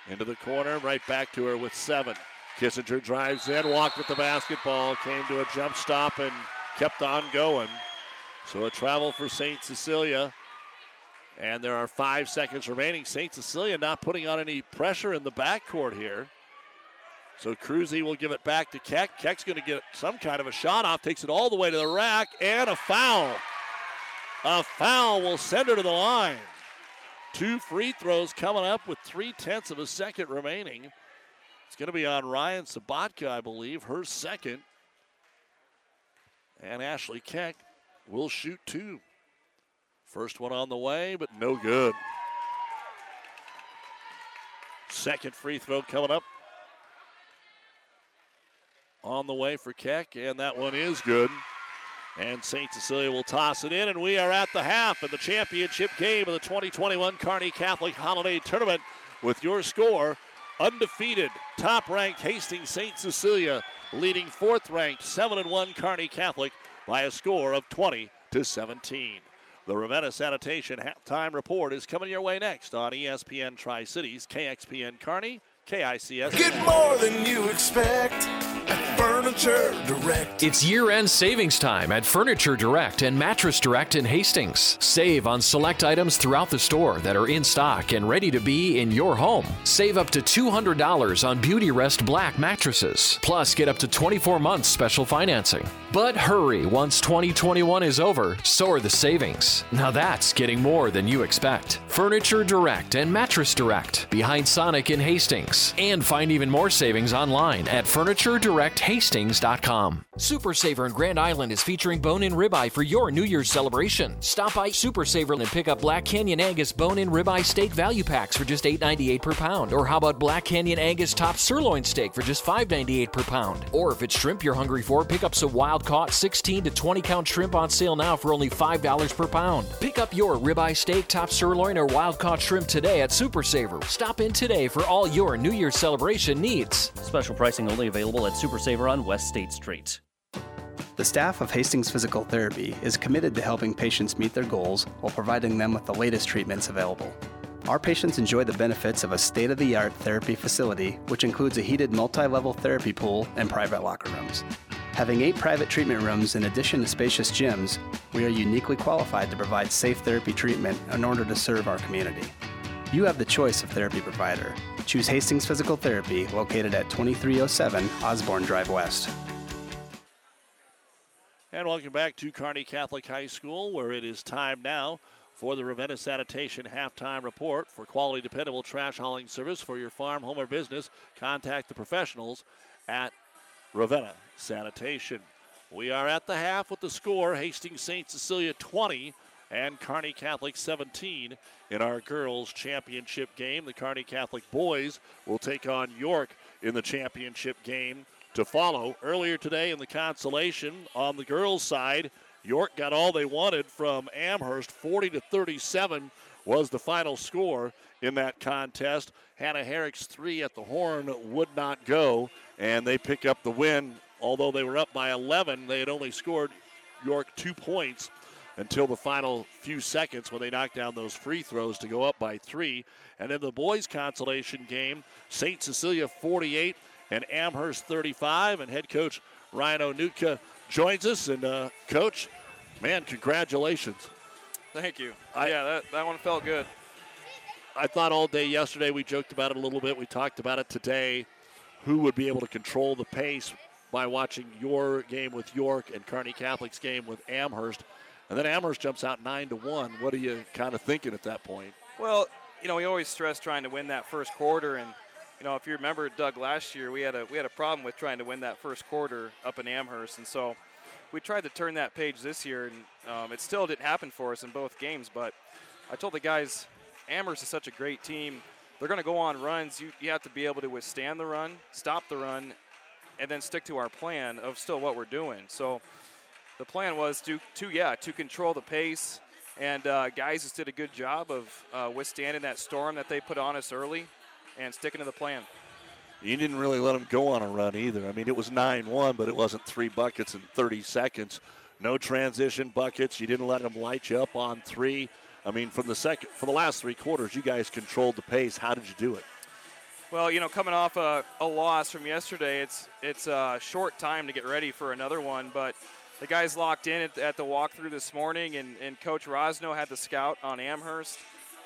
Into the corner, right back to her with seven. Kissinger drives in, walked with the basketball, came to a jump stop, and kept on going. So a travel for St. Cecilia. And there are five seconds remaining. St. Cecilia not putting on any pressure in the backcourt here. So Cruzy will give it back to Keck. Keck's going to get some kind of a shot off, takes it all the way to the rack, and a foul. A foul will send her to the line. Two free throws coming up with three tenths of a second remaining. It's going to be on Ryan Sabatka, I believe, her second. And Ashley Keck will shoot two. First one on the way, but no good. Second free throw coming up on the way for Keck, and that one is good. And St. Cecilia will toss it in, and we are at the half of the championship game of the 2021 Kearney Catholic Holiday Tournament with your score undefeated, top ranked Hastings St. Cecilia leading fourth ranked 7 and 1 Kearney Catholic by a score of 20 to 17. The Ravenna Sanitation halftime report is coming your way next on ESPN Tri Cities, KXPN Kearney, KICS. Get more than you expect. Furniture Direct. It's year end savings time at Furniture Direct and Mattress Direct in Hastings. Save on select items throughout the store that are in stock and ready to be in your home. Save up to $200 on Beauty Rest Black mattresses. Plus, get up to 24 months special financing. But hurry, once 2021 is over, so are the savings. Now that's getting more than you expect. Furniture Direct and Mattress Direct behind Sonic in Hastings. And find even more savings online at FurnitureDirectHastings.com. Super Saver in Grand Island is featuring bone-in ribeye for your New Year's celebration. Stop by Super Saver and pick up Black Canyon Angus bone-in ribeye steak value packs for just $8.98 per pound. Or how about Black Canyon Angus top sirloin steak for just $5.98 per pound? Or if it's shrimp you're hungry for, pick up some wild caught 16 to 20 count shrimp on sale now for only $5 per pound. Pick up your ribeye steak, top sirloin, or wild caught shrimp today at Super Saver. Stop in today for all your New Year's celebration needs. Special pricing only available at Super Saver on West State Street. The staff of Hastings Physical Therapy is committed to helping patients meet their goals while providing them with the latest treatments available. Our patients enjoy the benefits of a state of the art therapy facility, which includes a heated multi level therapy pool and private locker rooms. Having eight private treatment rooms in addition to spacious gyms, we are uniquely qualified to provide safe therapy treatment in order to serve our community. You have the choice of therapy provider. Choose Hastings Physical Therapy, located at 2307 Osborne Drive West. And welcome back to Kearney Catholic High School, where it is time now for the Ravenna Sanitation halftime report. For quality, dependable trash hauling service for your farm, home, or business, contact the professionals at Ravenna Sanitation. We are at the half with the score Hastings St. Cecilia 20 and Kearney Catholic 17 in our girls' championship game. The Kearney Catholic boys will take on York in the championship game to follow. Earlier today in the consolation on the girls' side, York got all they wanted from Amherst. 40 to 37 was the final score in that contest. Hannah Herrick's three at the horn would not go, and they pick up the win. Although they were up by 11, they had only scored York two points until the final few seconds when they knocked down those free throws to go up by three. And in the boys' consolation game, St. Cecilia 48 and Amherst 35. And head coach Ryan Onutka joins us. And, uh, coach, man, congratulations. Thank you. I, yeah, that, that one felt good. I thought all day yesterday we joked about it a little bit. We talked about it today. Who would be able to control the pace by watching your game with York and Kearney Catholic's game with Amherst? And then Amherst jumps out nine to one. What are you kind of thinking at that point? Well, you know, we always stress trying to win that first quarter, and you know, if you remember Doug last year, we had a we had a problem with trying to win that first quarter up in Amherst, and so we tried to turn that page this year, and um, it still didn't happen for us in both games. But I told the guys, Amherst is such a great team. They're going to go on runs. You, you have to be able to withstand the run, stop the run, and then stick to our plan of still what we're doing. So the plan was to, to yeah, to control the pace. And uh, guys just did a good job of uh, withstanding that storm that they put on us early and sticking to the plan. You didn't really let them go on a run either. I mean, it was 9 1, but it wasn't three buckets in 30 seconds. No transition buckets. You didn't let them light you up on three. I mean, from the second, for the last three quarters, you guys controlled the pace. How did you do it? Well, you know, coming off a, a loss from yesterday, it's it's a short time to get ready for another one. But the guys locked in at, at the walkthrough this morning, and, and Coach Rosno had the scout on Amherst.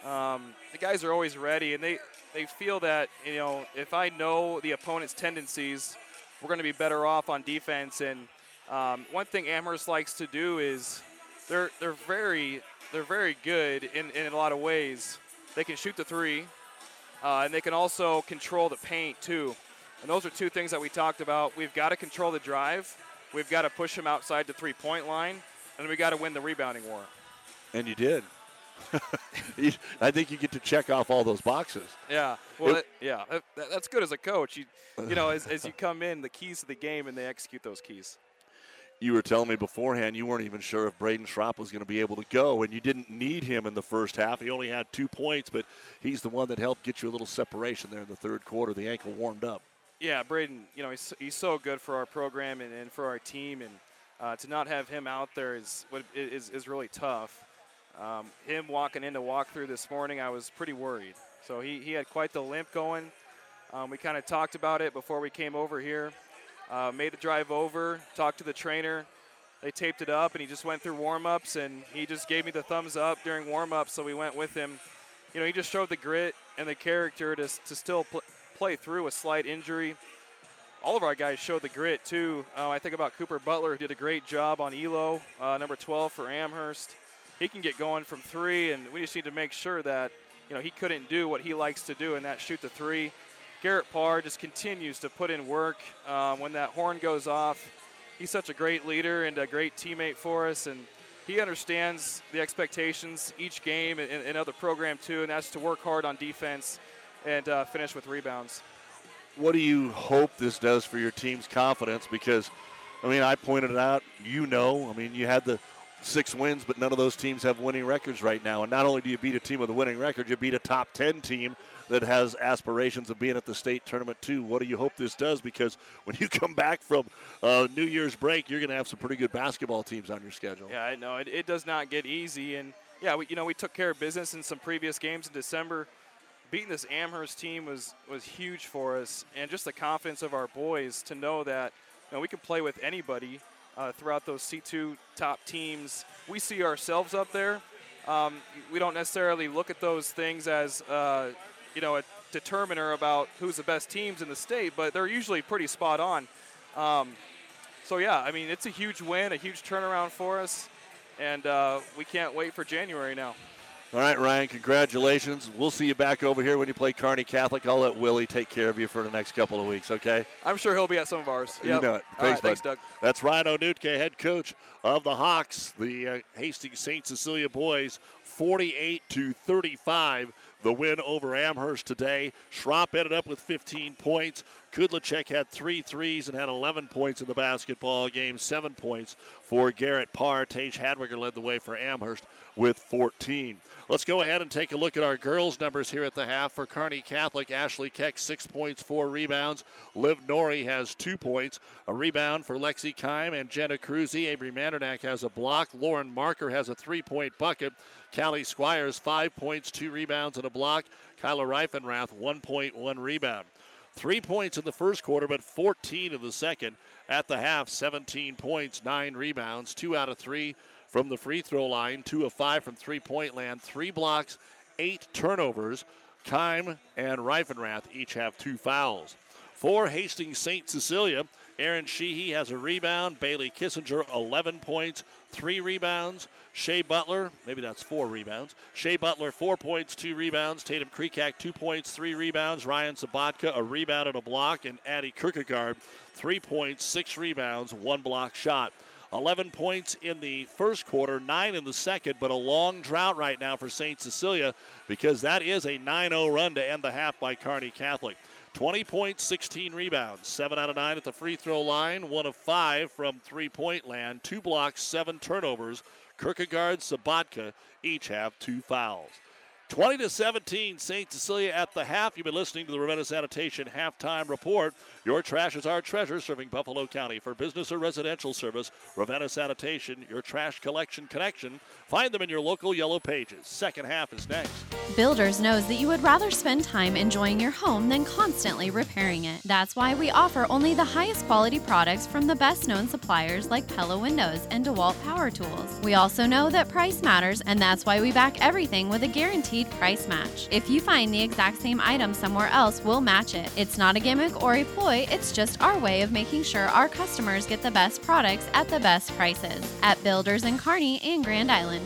Um, the guys are always ready, and they they feel that you know if I know the opponent's tendencies, we're going to be better off on defense. And um, one thing Amherst likes to do is they're they're very they're very good in, in a lot of ways. They can shoot the three, uh, and they can also control the paint too. And those are two things that we talked about. We've got to control the drive. We've got to push them outside the three-point line, and we got to win the rebounding war. And you did. [laughs] I think you get to check off all those boxes. Yeah, well, it, yeah, that, that's good as a coach. You, you know, as, as you come in, the keys to the game, and they execute those keys. You were telling me beforehand you weren't even sure if Braden Schropp was going to be able to go, and you didn't need him in the first half. He only had two points, but he's the one that helped get you a little separation there in the third quarter. The ankle warmed up. Yeah, Braden, you know, he's, he's so good for our program and, and for our team, and uh, to not have him out there is, is, is really tough. Um, him walking into walkthrough this morning, I was pretty worried. So he, he had quite the limp going. Um, we kind of talked about it before we came over here. Uh, made the drive over, talked to the trainer. They taped it up, and he just went through warm-ups, and he just gave me the thumbs up during warm-ups, so we went with him. You know, he just showed the grit and the character to, to still pl- play through a slight injury. All of our guys showed the grit, too. Uh, I think about Cooper Butler, who did a great job on Elo, uh, number 12 for Amherst he can get going from three, and we just need to make sure that you know he couldn't do what he likes to do, and that shoot the three. Garrett Parr just continues to put in work. Um, when that horn goes off, he's such a great leader and a great teammate for us, and he understands the expectations each game and, and other program too, and that's to work hard on defense and uh, finish with rebounds. What do you hope this does for your team's confidence? Because, I mean, I pointed it out. You know, I mean, you had the six wins, but none of those teams have winning records right now. And not only do you beat a team with a winning record, you beat a top 10 team that has aspirations of being at the state tournament too. What do you hope this does? Because when you [laughs] come back from uh, New Year's break, you're going to have some pretty good basketball teams on your schedule. Yeah, I know it, it does not get easy, and yeah, we, you know we took care of business in some previous games in December. Beating this Amherst team was was huge for us, and just the confidence of our boys to know that you know, we can play with anybody uh, throughout those C2 top teams. We see ourselves up there. Um, we don't necessarily look at those things as, uh, you know, a determiner about who's the best teams in the state, but they're usually pretty spot on. Um, so, yeah, I mean, it's a huge win, a huge turnaround for us, and uh, we can't wait for January now. All right, Ryan, congratulations. We'll see you back over here when you play Kearney Catholic. I'll let Willie take care of you for the next couple of weeks, okay? I'm sure he'll be at some of ours. You know it. Thanks, right, thanks, Doug. That's Ryan Onutke, head coach of the Hawks, the uh, Hastings St. Cecilia boys, 48 to 35. The win over Amherst today. Schropp ended up with 15 points. Kudlacek had three threes and had 11 points in the basketball game, seven points for Garrett Parr. Tage Hadwiger led the way for Amherst with 14. Let's go ahead and take a look at our girls' numbers here at the half. For Kearney Catholic, Ashley Keck, six points, four rebounds. Liv Norrie has two points, a rebound for Lexi Kime and Jenna Cruzy. Avery Mandernack has a block. Lauren Marker has a three point bucket. Callie Squires, five points, two rebounds, and a block. Kyla Reifenrath, one point, one rebound. Three points in the first quarter, but 14 in the second. At the half, 17 points, nine rebounds, two out of three from the free throw line, two of five from three point land, three blocks, eight turnovers. Kime and Reifenrath each have two fouls. For Hastings St. Cecilia, Aaron Sheehy has a rebound. Bailey Kissinger, 11 points, three rebounds. Shea Butler, maybe that's four rebounds. Shea Butler, four points, two rebounds. Tatum Creekak, two points, three rebounds. Ryan Sabatka, a rebound and a block. And Addie Kierkegaard, three points, six rebounds, one block shot. 11 points in the first quarter, 9 in the second, but a long drought right now for St. Cecilia because that is a 9 0 run to end the half by Kearney Catholic. 20 points, 16 rebounds, 7 out of 9 at the free throw line, 1 of 5 from three point land, 2 blocks, 7 turnovers. Kierkegaard, Sabatka each have 2 fouls. 20 to 17, St. Cecilia at the half. You've been listening to the Ravenna Sanitation halftime report. Your trash is our treasure, serving Buffalo County. For business or residential service, Ravenna Sanitation, your trash collection connection. Find them in your local yellow pages. Second half is next. Builders knows that you would rather spend time enjoying your home than constantly repairing it. That's why we offer only the highest quality products from the best known suppliers like Pella Windows and DeWalt Power Tools. We also know that price matters, and that's why we back everything with a guaranteed price match. If you find the exact same item somewhere else, we'll match it. It's not a gimmick or a ploy, it's just our way of making sure our customers get the best products at the best prices. At Builders in Kearney and Grand Island.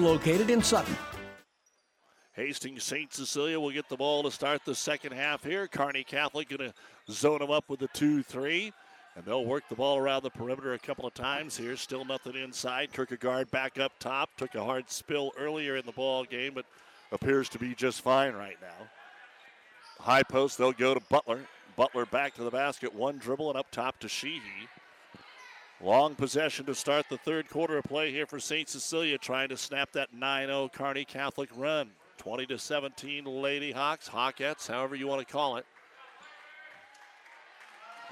located in Sutton. Hastings St. Cecilia will get the ball to start the second half here. Kearney Catholic going to zone them up with the 2 3. And they'll work the ball around the perimeter a couple of times here. Still nothing inside. Kierkegaard back up top. Took a hard spill earlier in the ball game, but appears to be just fine right now. High post, they'll go to Butler. Butler back to the basket. One dribble and up top to Sheehy. Long possession to start the third quarter of play here for St. Cecilia, trying to snap that 9 0 Kearney Catholic run. 20 to 17, Lady Hawks, Hawkettes, however you want to call it.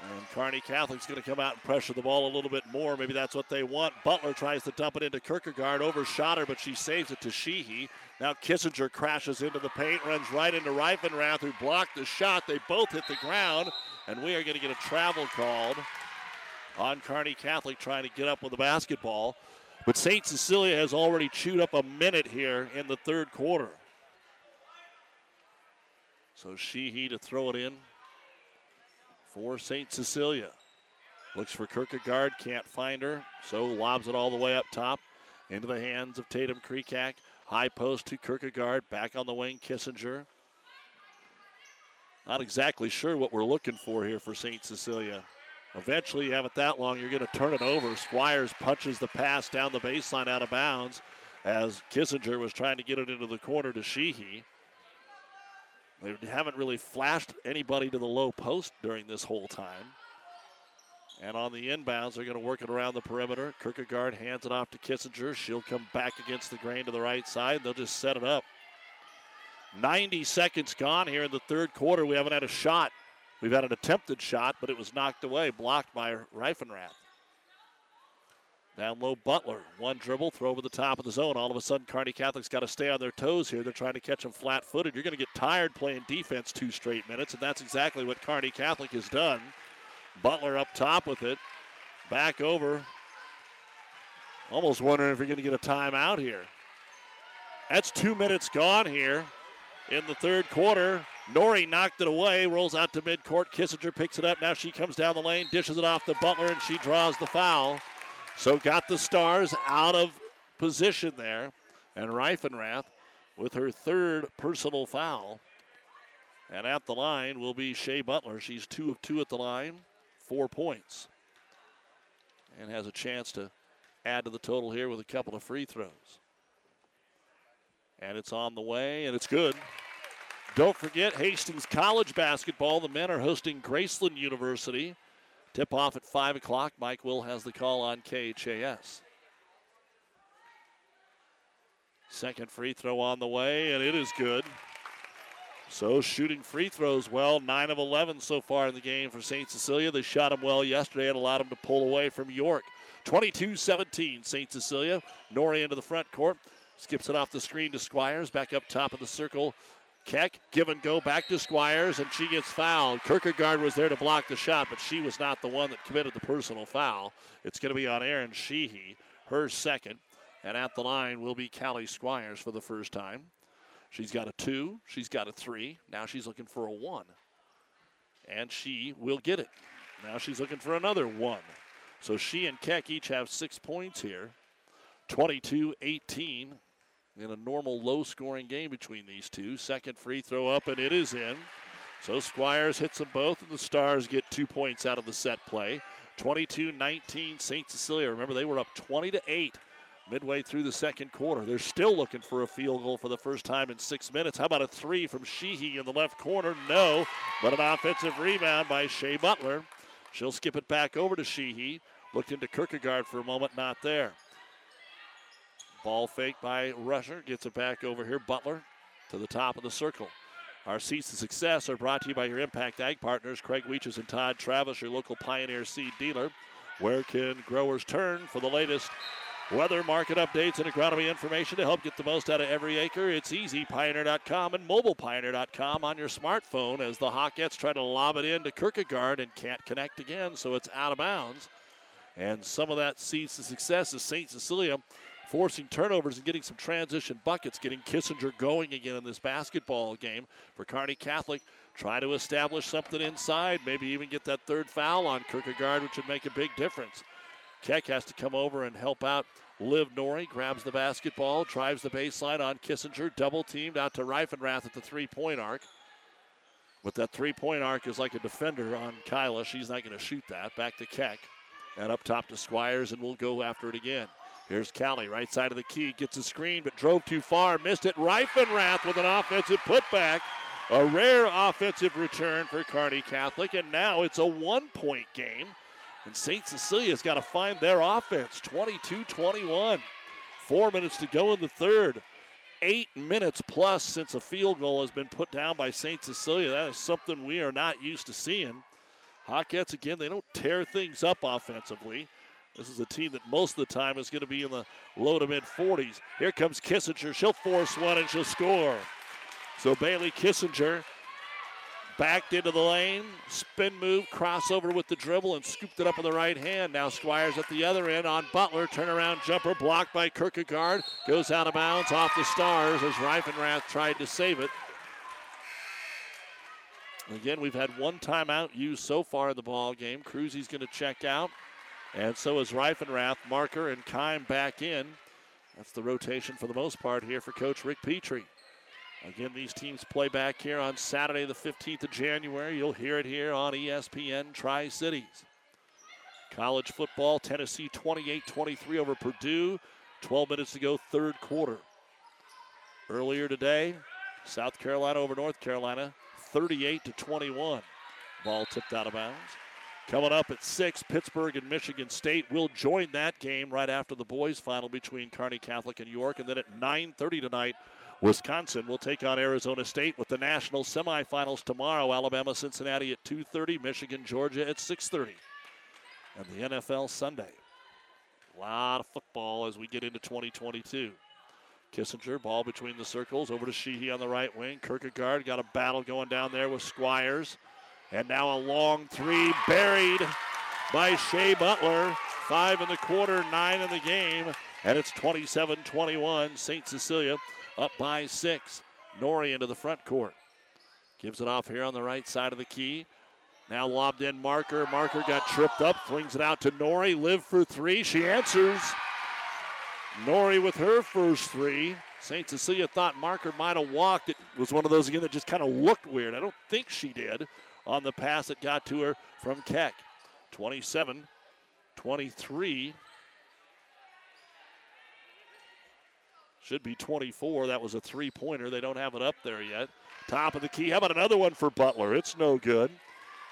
And Kearney Catholic's going to come out and pressure the ball a little bit more. Maybe that's what they want. Butler tries to dump it into Kierkegaard, overshot her, but she saves it to Sheehy. Now Kissinger crashes into the paint, runs right into Reifenrath, who blocked the shot. They both hit the ground, and we are going to get a travel called on Kearney Catholic trying to get up with the basketball. But St. Cecilia has already chewed up a minute here in the third quarter. So Sheehy to throw it in for St. Cecilia. Looks for Kierkegaard, can't find her, so lobs it all the way up top into the hands of Tatum Creekak. High post to Kierkegaard, back on the wing, Kissinger. Not exactly sure what we're looking for here for St. Cecilia. Eventually, you have it that long, you're going to turn it over. Squires punches the pass down the baseline out of bounds as Kissinger was trying to get it into the corner to Sheehy. They haven't really flashed anybody to the low post during this whole time. And on the inbounds, they're going to work it around the perimeter. Kierkegaard hands it off to Kissinger. She'll come back against the grain to the right side. They'll just set it up. 90 seconds gone here in the third quarter. We haven't had a shot. We've had an attempted shot, but it was knocked away, blocked by Reifenrath. Down low, Butler. One dribble, throw over the top of the zone. All of a sudden, Kearney Catholic's got to stay on their toes here. They're trying to catch them flat footed. You're going to get tired playing defense two straight minutes, and that's exactly what Kearney Catholic has done. Butler up top with it. Back over. Almost wondering if you're going to get a timeout here. That's two minutes gone here in the third quarter. Nori knocked it away, rolls out to midcourt. Kissinger picks it up. Now she comes down the lane, dishes it off to Butler, and she draws the foul. So got the Stars out of position there. And Reifenrath with her third personal foul. And at the line will be Shea Butler. She's two of two at the line, four points. And has a chance to add to the total here with a couple of free throws. And it's on the way, and it's good. Don't forget Hastings College basketball. The men are hosting Graceland University. Tip off at 5 o'clock. Mike Will has the call on KHAS. Second free throw on the way, and it is good. So shooting free throws well, 9 of 11 so far in the game for St. Cecilia. They shot them well yesterday and allowed them to pull away from York. 22 17, St. Cecilia. Nori into the front court. Skips it off the screen to Squires. Back up top of the circle. Keck, give and go back to Squires, and she gets fouled. Kierkegaard was there to block the shot, but she was not the one that committed the personal foul. It's going to be on Aaron Sheehy, her second. And at the line will be Callie Squires for the first time. She's got a two, she's got a three. Now she's looking for a one. And she will get it. Now she's looking for another one. So she and Keck each have six points here. 22 18 in a normal low scoring game between these two. Second free throw up, and it is in. So Squires hits them both, and the Stars get two points out of the set play. 22 19 St. Cecilia. Remember, they were up 20 to 8 midway through the second quarter. They're still looking for a field goal for the first time in six minutes. How about a three from Sheehy in the left corner? No, but an offensive rebound by Shea Butler. She'll skip it back over to Sheehy. Looked into Kierkegaard for a moment, not there. Ball fake by Rusher. Gets it back over here. Butler to the top of the circle. Our seats of success are brought to you by your Impact Ag partners, Craig Weeches and Todd Travis, your local Pioneer seed dealer. Where can growers turn for the latest weather, market updates, and agronomy information to help get the most out of every acre? It's easy. Pioneer.com and mobilepioneer.com on your smartphone as the Hawkettes try to lob it in to Kierkegaard and can't connect again, so it's out of bounds. And some of that seeds to success is St. Cecilia forcing turnovers and getting some transition buckets, getting Kissinger going again in this basketball game for Kearney Catholic. Try to establish something inside, maybe even get that third foul on Kierkegaard, which would make a big difference. Keck has to come over and help out Liv Nori, grabs the basketball, drives the baseline on Kissinger, double teamed out to Reifenrath at the three point arc. But that three point arc is like a defender on Kyla. She's not going to shoot that. Back to Keck. And up top to Squires, and we'll go after it again. Here's Callie, right side of the key, gets a screen, but drove too far, missed it. Reifenrath with an offensive putback. A rare offensive return for Kearney Catholic, and now it's a one point game. And St. Cecilia's got to find their offense 22 21. Four minutes to go in the third. Eight minutes plus since a field goal has been put down by St. Cecilia. That is something we are not used to seeing. Hawkettes, again, they don't tear things up offensively. This is a team that most of the time is going to be in the low to mid 40s. Here comes Kissinger. She'll force one and she'll score. So Bailey Kissinger backed into the lane, spin move, crossover with the dribble, and scooped it up with the right hand. Now Squires at the other end on Butler. Turnaround jumper blocked by Kierkegaard. Goes out of bounds off the stars as Reifenrath tried to save it. Again, we've had one timeout used so far in the ball game. Cruzy's going to check out. And so is Reifenrath, Marker, and Kime back in. That's the rotation for the most part here for Coach Rick Petrie. Again, these teams play back here on Saturday, the 15th of January. You'll hear it here on ESPN Tri Cities. College football, Tennessee 28 23 over Purdue. 12 minutes to go, third quarter. Earlier today, South Carolina over North Carolina, 38 to 21. Ball tipped out of bounds. Coming up at 6, Pittsburgh and Michigan State will join that game right after the boys' final between Kearney Catholic and York. And then at 9.30 tonight, Wisconsin will take on Arizona State with the national semifinals tomorrow. Alabama, Cincinnati at 2.30, Michigan, Georgia at 6.30. And the NFL Sunday. A lot of football as we get into 2022. Kissinger, ball between the circles, over to Sheehy on the right wing. Kierkegaard got a battle going down there with Squires. And now a long three buried by Shea Butler. Five in the quarter, nine in the game. And it's 27 21. St. Cecilia up by six. Nori into the front court. Gives it off here on the right side of the key. Now lobbed in Marker. Marker got tripped up, flings it out to Nori. Live for three. She answers. Nori with her first three. St. Cecilia thought Marker might have walked. It was one of those again that just kind of looked weird. I don't think she did on the pass that got to her from Keck. 27 23. Should be 24. That was a three pointer. They don't have it up there yet. Top of the key. How about another one for Butler? It's no good.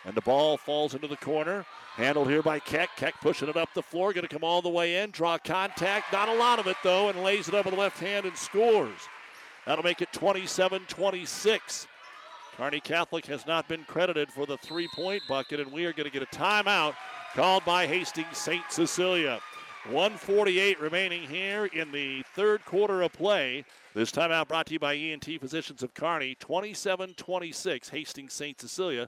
And the ball falls into the corner. Handled here by Keck. Keck pushing it up the floor. Going to come all the way in. Draw contact. Not a lot of it, though, and lays it up with the left hand and scores. That'll make it 27 26. Kearney Catholic has not been credited for the three point bucket, and we are going to get a timeout called by Hastings St. Cecilia. 148 remaining here in the third quarter of play. This timeout brought to you by ENT Physicians of Kearney. 27 26, Hastings St. Cecilia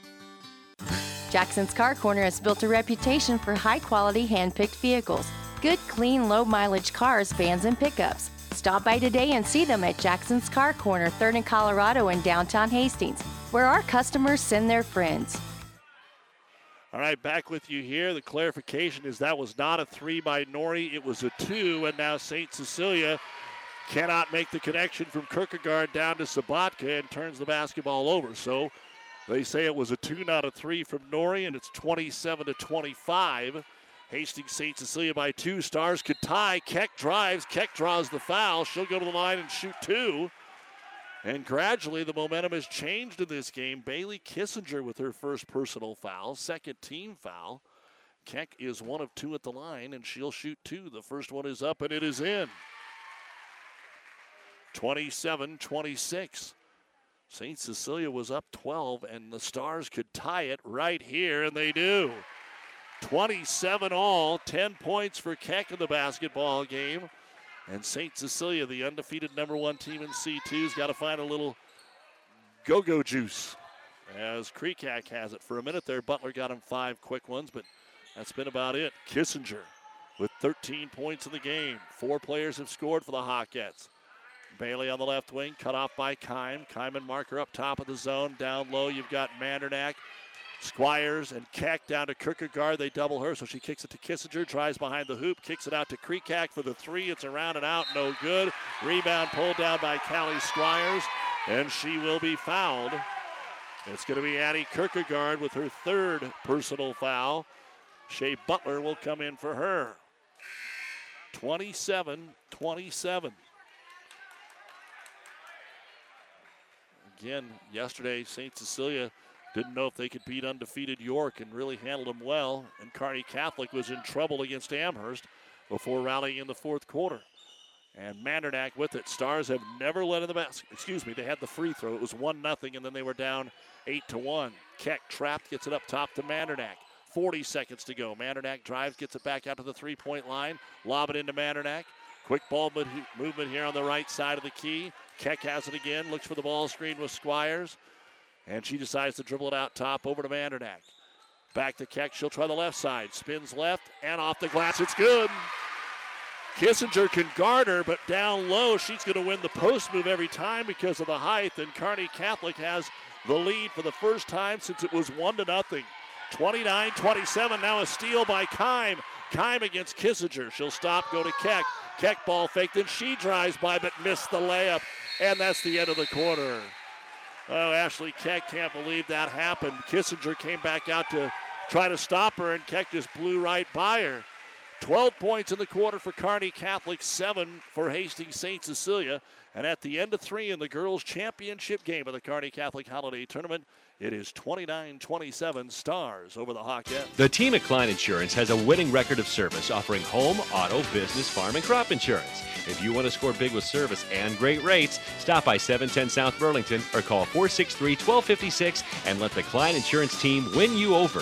Jackson's Car Corner has built a reputation for high quality hand picked vehicles. Good, clean, low mileage cars, vans, and pickups. Stop by today and see them at Jackson's Car Corner, 3rd and Colorado in downtown Hastings, where our customers send their friends. All right, back with you here. The clarification is that was not a three by Nori, it was a two, and now St. Cecilia cannot make the connection from Kierkegaard down to Sabatka and turns the basketball over. So they say it was a two, not a three from Nori, and it's 27 to 25. Hastings St. Cecilia by two. Stars could tie. Keck drives. Keck draws the foul. She'll go to the line and shoot two. And gradually, the momentum has changed in this game. Bailey Kissinger with her first personal foul, second team foul. Keck is one of two at the line, and she'll shoot two. The first one is up, and it is in. 27 26. St. Cecilia was up 12, and the Stars could tie it right here, and they do. 27 all, 10 points for Keck in the basketball game. And St. Cecilia, the undefeated number one team in C2, has got to find a little go go juice as Creekac has it. For a minute there, Butler got him five quick ones, but that's been about it. Kissinger with 13 points in the game. Four players have scored for the Hawkettes. Bailey on the left wing, cut off by Kime. Kime and Marker up top of the zone. Down low, you've got Mandernack, Squires, and Keck down to Kierkegaard. They double her, so she kicks it to Kissinger, drives behind the hoop, kicks it out to Creekac for the three. It's around and out, no good. Rebound pulled down by Callie Squires, and she will be fouled. It's going to be Addie Kierkegaard with her third personal foul. Shea Butler will come in for her. 27 27. Again, yesterday, St. Cecilia didn't know if they could beat undefeated York and really handled them well. And Kearney Catholic was in trouble against Amherst before rallying in the fourth quarter. And Mandernack with it. Stars have never led in the basket. Excuse me, they had the free throw. It was 1 0, and then they were down 8 to 1. Keck trapped, gets it up top to Mandernack. 40 seconds to go. Mandernack drives, gets it back out to the three point line, lob it into Mandernack. Quick ball movement here on the right side of the key. Keck has it again, looks for the ball screen with Squires, and she decides to dribble it out top over to Mandernack. Back to Keck, she'll try the left side, spins left, and off the glass, it's good. Kissinger can guard her, but down low, she's going to win the post move every time because of the height. And Kearney Catholic has the lead for the first time since it was one to nothing. 29-27. Now a steal by Kime. Kime against Kissinger. She'll stop, go to Keck. Keck ball faked, and she drives by but missed the layup. And that's the end of the quarter. Oh, Ashley Keck can't believe that happened. Kissinger came back out to try to stop her, and Keck just blew right by her. 12 points in the quarter for Kearney Catholic, seven for Hastings St. Cecilia. And at the end of three in the girls' championship game of the Kearney Catholic Holiday Tournament, it is 29 27 stars over the Hawkettes. The team at Klein Insurance has a winning record of service offering home, auto, business, farm, and crop insurance. If you want to score big with service and great rates, stop by 710 South Burlington or call 463 1256 and let the Klein Insurance team win you over.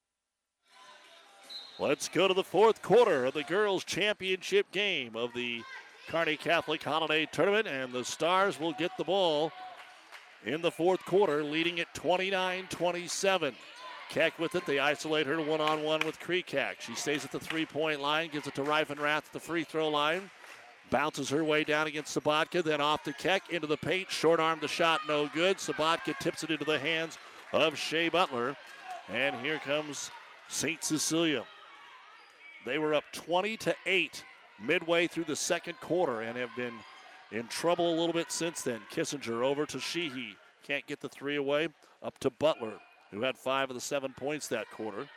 Let's go to the fourth quarter of the girls' championship game of the Kearney Catholic Holiday Tournament, and the Stars will get the ball in the fourth quarter, leading at 29 27. Keck with it. They isolate her one on one with Kreekak. She stays at the three point line, gives it to Reifenrath at the free throw line. Bounces her way down against Sabatka, then off to Keck into the paint. Short arm the shot, no good. Sabatka tips it into the hands of Shea Butler. And here comes St. Cecilia. They were up 20 to 8 midway through the second quarter and have been in trouble a little bit since then. Kissinger over to Sheehy. Can't get the three away. Up to Butler, who had five of the seven points that quarter.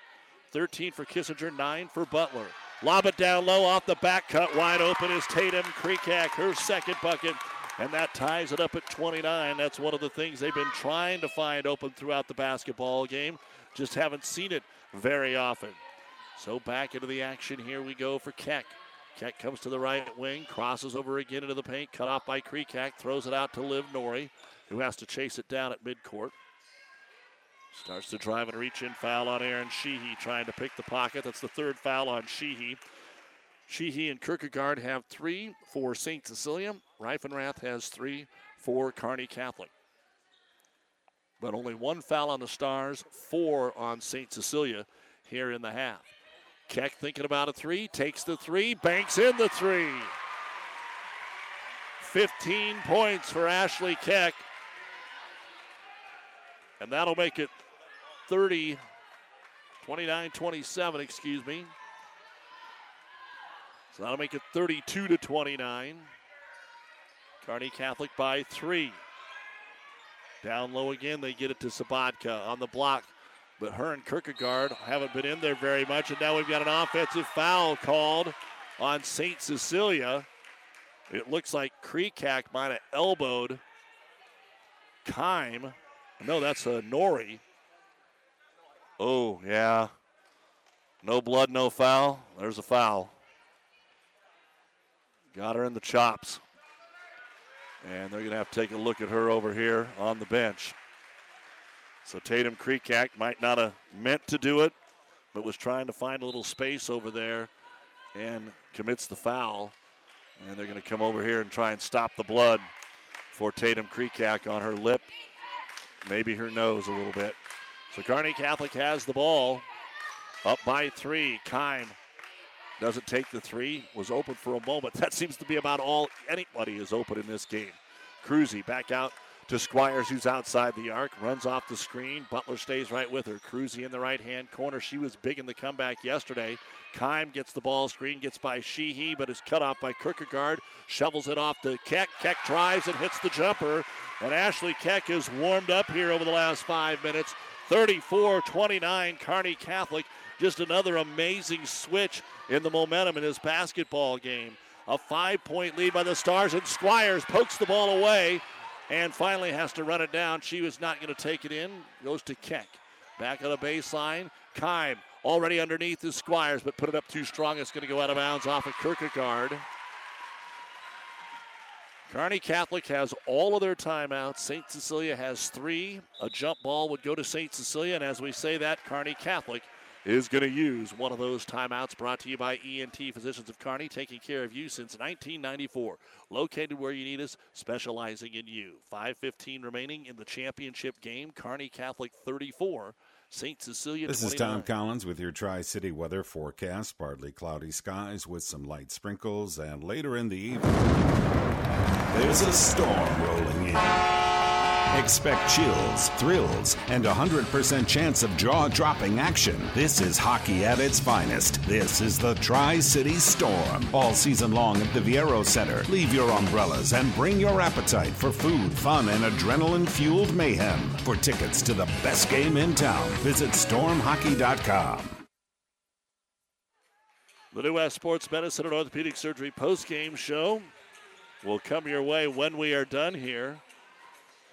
13 for Kissinger, nine for Butler. Lob it down low off the back cut. Wide open is Tatum Kreekak, her second bucket. And that ties it up at 29. That's one of the things they've been trying to find open throughout the basketball game. Just haven't seen it very often. So back into the action. Here we go for Keck. Keck comes to the right wing, crosses over again into the paint, cut off by Kreekak, throws it out to Liv Nori, who has to chase it down at midcourt. Starts to drive and reach in foul on Aaron Sheehy, trying to pick the pocket. That's the third foul on Sheehy. Sheehy and Kierkegaard have three for St. Cecilia. Reifenrath has three for Kearney Catholic. But only one foul on the Stars, four on St. Cecilia here in the half. Keck thinking about a three, takes the three, banks in the three. 15 points for Ashley Keck. And that'll make it 30, 29 27, excuse me. So that'll make it 32 to 29. Kearney Catholic by three. Down low again, they get it to Sabatka on the block. But her and Kierkegaard haven't been in there very much, and now we've got an offensive foul called on St. Cecilia. It looks like Kreekak might have elbowed Kime. No, that's a Nori. Oh, yeah. No blood, no foul. There's a foul. Got her in the chops. And they're going to have to take a look at her over here on the bench. So Tatum Kreekak might not have meant to do it, but was trying to find a little space over there and commits the foul. And they're going to come over here and try and stop the blood for Tatum Kreekak on her lip, maybe her nose a little bit. So Kearney Catholic has the ball. Up by three. Kime doesn't take the three. Was open for a moment. [laughs] That seems to be about all anybody is open in this game. Cruzy back out to Squires, who's outside the arc, runs off the screen. Butler stays right with her. Cruzy in the right hand corner. She was big in the comeback yesterday. Kime gets the ball screen, gets by Sheehy, but is cut off by Kierkegaard. Shovels it off to Keck. Keck drives and hits the jumper. And Ashley Keck is warmed up here over the last five minutes. 34 29, Kearney Catholic. Just another amazing switch in the momentum in this basketball game. A five point lead by the Stars, and Squires pokes the ball away and finally has to run it down. She was not going to take it in. Goes to Keck. Back on the baseline. Kime already underneath the Squires, but put it up too strong. It's going to go out of bounds off of Kierkegaard. Kearney Catholic has all of their timeouts. St. Cecilia has three. A jump ball would go to St. Cecilia, and as we say that, Kearney Catholic is going to use one of those timeouts brought to you by ENT Physicians of Kearney, taking care of you since 1994. Located where you need us, specializing in you. 5.15 remaining in the championship game. Kearney Catholic 34. St. Cecilia. This 29. is Tom Collins with your Tri City weather forecast. Partly cloudy skies with some light sprinkles, and later in the evening, there's a storm rolling in. Expect chills, thrills, and a 100% chance of jaw dropping action. This is hockey at its finest. This is the Tri City Storm. All season long at the Viaero Center. Leave your umbrellas and bring your appetite for food, fun, and adrenaline fueled mayhem. For tickets to the best game in town, visit stormhockey.com. The New West Sports Medicine and Orthopedic Surgery post-game show will come your way when we are done here.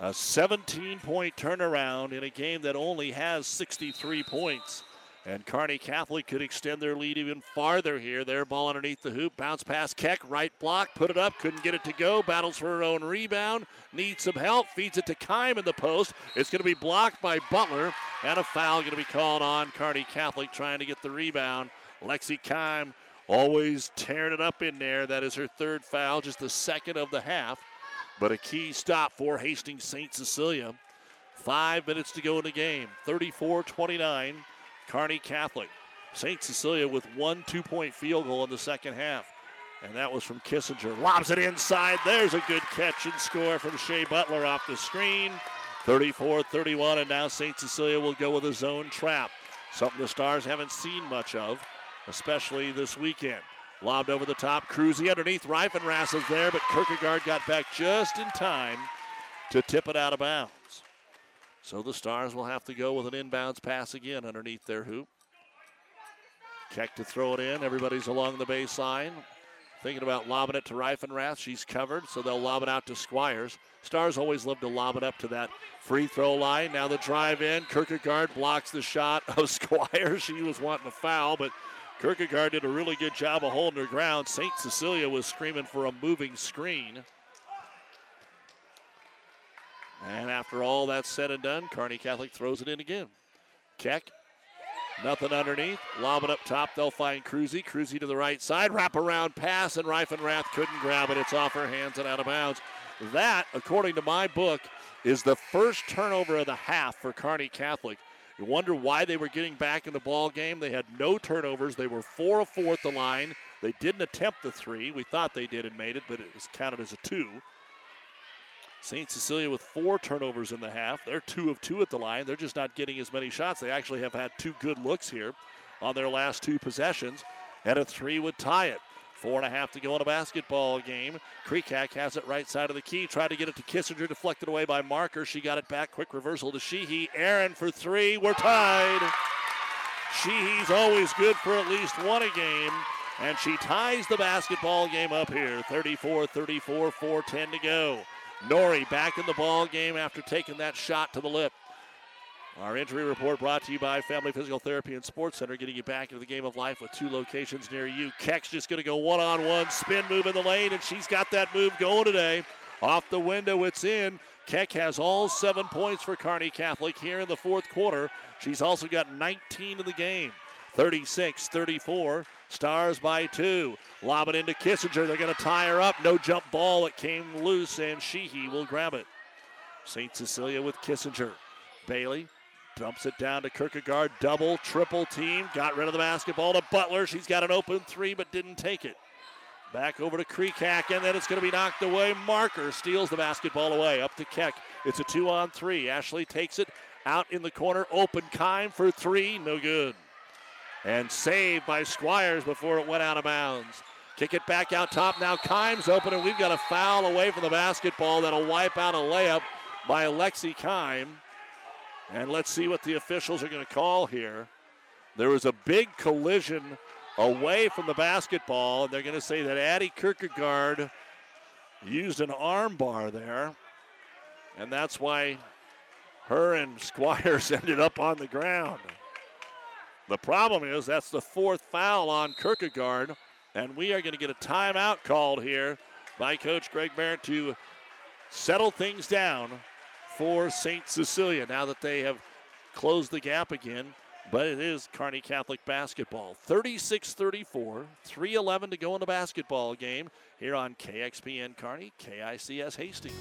A 17 point turnaround in a game that only has 63 points. And Kearney Catholic could extend their lead even farther here. Their ball underneath the hoop. Bounce pass Keck. Right block. Put it up. Couldn't get it to go. Battles for her own rebound. Needs some help. Feeds it to Kime in the post. It's going to be blocked by Butler. And a foul going to be called on Kearney Catholic trying to get the rebound. Lexi Kime always tearing it up in there. That is her third foul. Just the second of the half but a key stop for Hastings St. Cecilia. Five minutes to go in the game. 34 29, Kearney Catholic. St. Cecilia with one two point field goal in the second half. And that was from Kissinger. Lobs it inside. There's a good catch and score from Shea Butler off the screen. 34 31, and now St. Cecilia will go with a zone trap. Something the Stars haven't seen much of, especially this weekend. Lobbed over the top. Cruzy underneath. Reifenrath is there, but Kierkegaard got back just in time to tip it out of bounds. So the Stars will have to go with an inbounds pass again underneath their hoop. Keck to throw it in. Everybody's along the baseline. Thinking about lobbing it to Reifenrath. She's covered, so they'll lob it out to Squires. Stars always love to lob it up to that free throw line. Now the drive in. Kierkegaard blocks the shot of [laughs] Squires. She was wanting a foul, but Kierkegaard did a really good job of holding her ground. St. Cecilia was screaming for a moving screen. And after all that's said and done, Kearney Catholic throws it in again. Keck, nothing underneath. Lob it up top. They'll find Cruzy. Cruzy to the right side. Wrap around pass, and Reifenrath couldn't grab it. It's off her hands and out of bounds. That, according to my book, is the first turnover of the half for Kearney Catholic. You wonder why they were getting back in the ball game. They had no turnovers. They were four of four at the line. They didn't attempt the three. We thought they did and made it, but it was counted as a two. St. Cecilia with four turnovers in the half. They're two of two at the line. They're just not getting as many shots. They actually have had two good looks here on their last two possessions, and a three would tie it. Four and a half to go in a basketball game. Kreekak has it right side of the key. Tried to get it to Kissinger, deflected away by Marker. She got it back. Quick reversal to Sheehy. Aaron for three. We're tied. Sheehy's always good for at least one a game. And she ties the basketball game up here. 34 34, 4 10 to go. Nori back in the ball game after taking that shot to the lip. Our injury report brought to you by Family Physical Therapy and Sports Center, getting you back into the game of life with two locations near you. Keck's just going to go one on one, spin move in the lane, and she's got that move going today. Off the window, it's in. Keck has all seven points for Kearney Catholic here in the fourth quarter. She's also got 19 in the game. 36 34. Stars by two. Lob it into Kissinger. They're going to tie her up. No jump ball. It came loose, and Sheehy will grab it. St. Cecilia with Kissinger. Bailey Dumps it down to Kierkegaard. Double, triple team. Got rid of the basketball to Butler. She's got an open three, but didn't take it. Back over to Kreekak, and then it's going to be knocked away. Marker steals the basketball away. Up to Keck. It's a two on three. Ashley takes it out in the corner. Open Kime for three. No good. And saved by Squires before it went out of bounds. Kick it back out top. Now Kime's open, and we've got a foul away from the basketball that'll wipe out a layup by Alexi Kime. And let's see what the officials are going to call here. There was a big collision away from the basketball, and they're going to say that Addie Kierkegaard used an arm bar there, and that's why her and Squires [laughs] ended up on the ground. The problem is that's the fourth foul on Kierkegaard, and we are going to get a timeout called here by Coach Greg Barrett to settle things down for St. Cecilia now that they have closed the gap again but it is Kearney Catholic basketball. 36 34, 311 to go in the basketball game here on KXPN Kearney, KICS Hastings.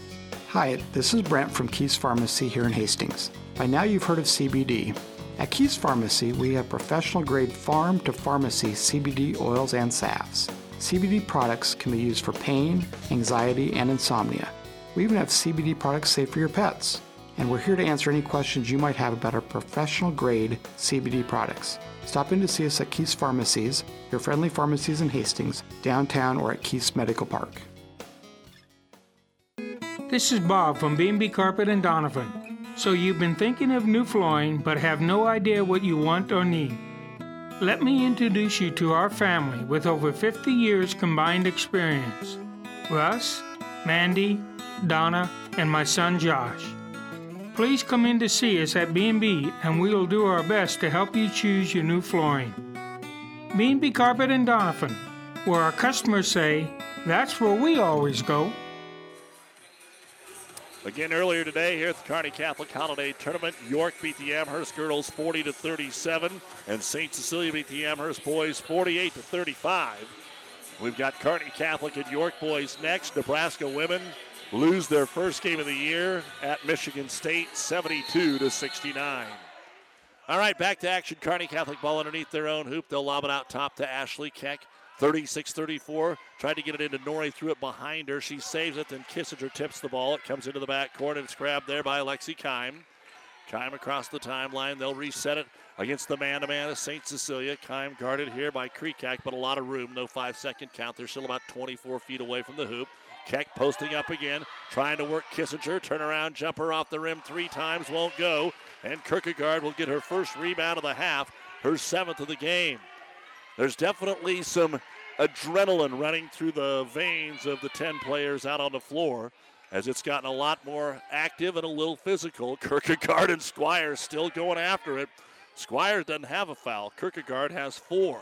Hi, this is Brent from Keys Pharmacy here in Hastings. By now you've heard of CBD. At Keys Pharmacy, we have professional grade farm to pharmacy CBD oils and salves. CBD products can be used for pain, anxiety, and insomnia. We even have CBD products safe for your pets and we're here to answer any questions you might have about our professional grade CBD products. Stop in to see us at Keys Pharmacies, your friendly pharmacies in Hastings, downtown, or at Keys Medical Park. This is Bob from B&B Carpet and Donovan. So you've been thinking of new flooring but have no idea what you want or need. Let me introduce you to our family with over 50 years combined experience. Russ, Mandy, Donna, and my son Josh. Please come in to see us at B&B and we will do our best to help you choose your new flooring. B&B Carpet and Donovan, where our customers say, that's where we always go. Again, earlier today here at the Kearney Catholic Holiday Tournament, York beat the Amherst girls 40 to 37, and St. Cecilia beat the Amherst boys 48 to 35. We've got Kearney Catholic and York boys next. Nebraska women lose their first game of the year at Michigan State, 72 to 69. All right, back to action. Kearney Catholic ball underneath their own hoop. They'll lob it out top to Ashley Keck. 36 34. Tried to get it into Nori, threw it behind her. She saves it, then Kissinger tips the ball. It comes into the back court, and it's grabbed there by Alexi Kime. Kime across the timeline. They'll reset it against the man to man of St. Cecilia. Kime guarded here by Kreekak, but a lot of room. No five second count. They're still about 24 feet away from the hoop. Keck posting up again, trying to work Kissinger. Turnaround jumper off the rim three times, won't go. And Kierkegaard will get her first rebound of the half, her seventh of the game. There's definitely some adrenaline running through the veins of the 10 players out on the floor as it's gotten a lot more active and a little physical. [laughs] Kierkegaard and Squire still going after it. Squire doesn't have a foul. Kierkegaard has four.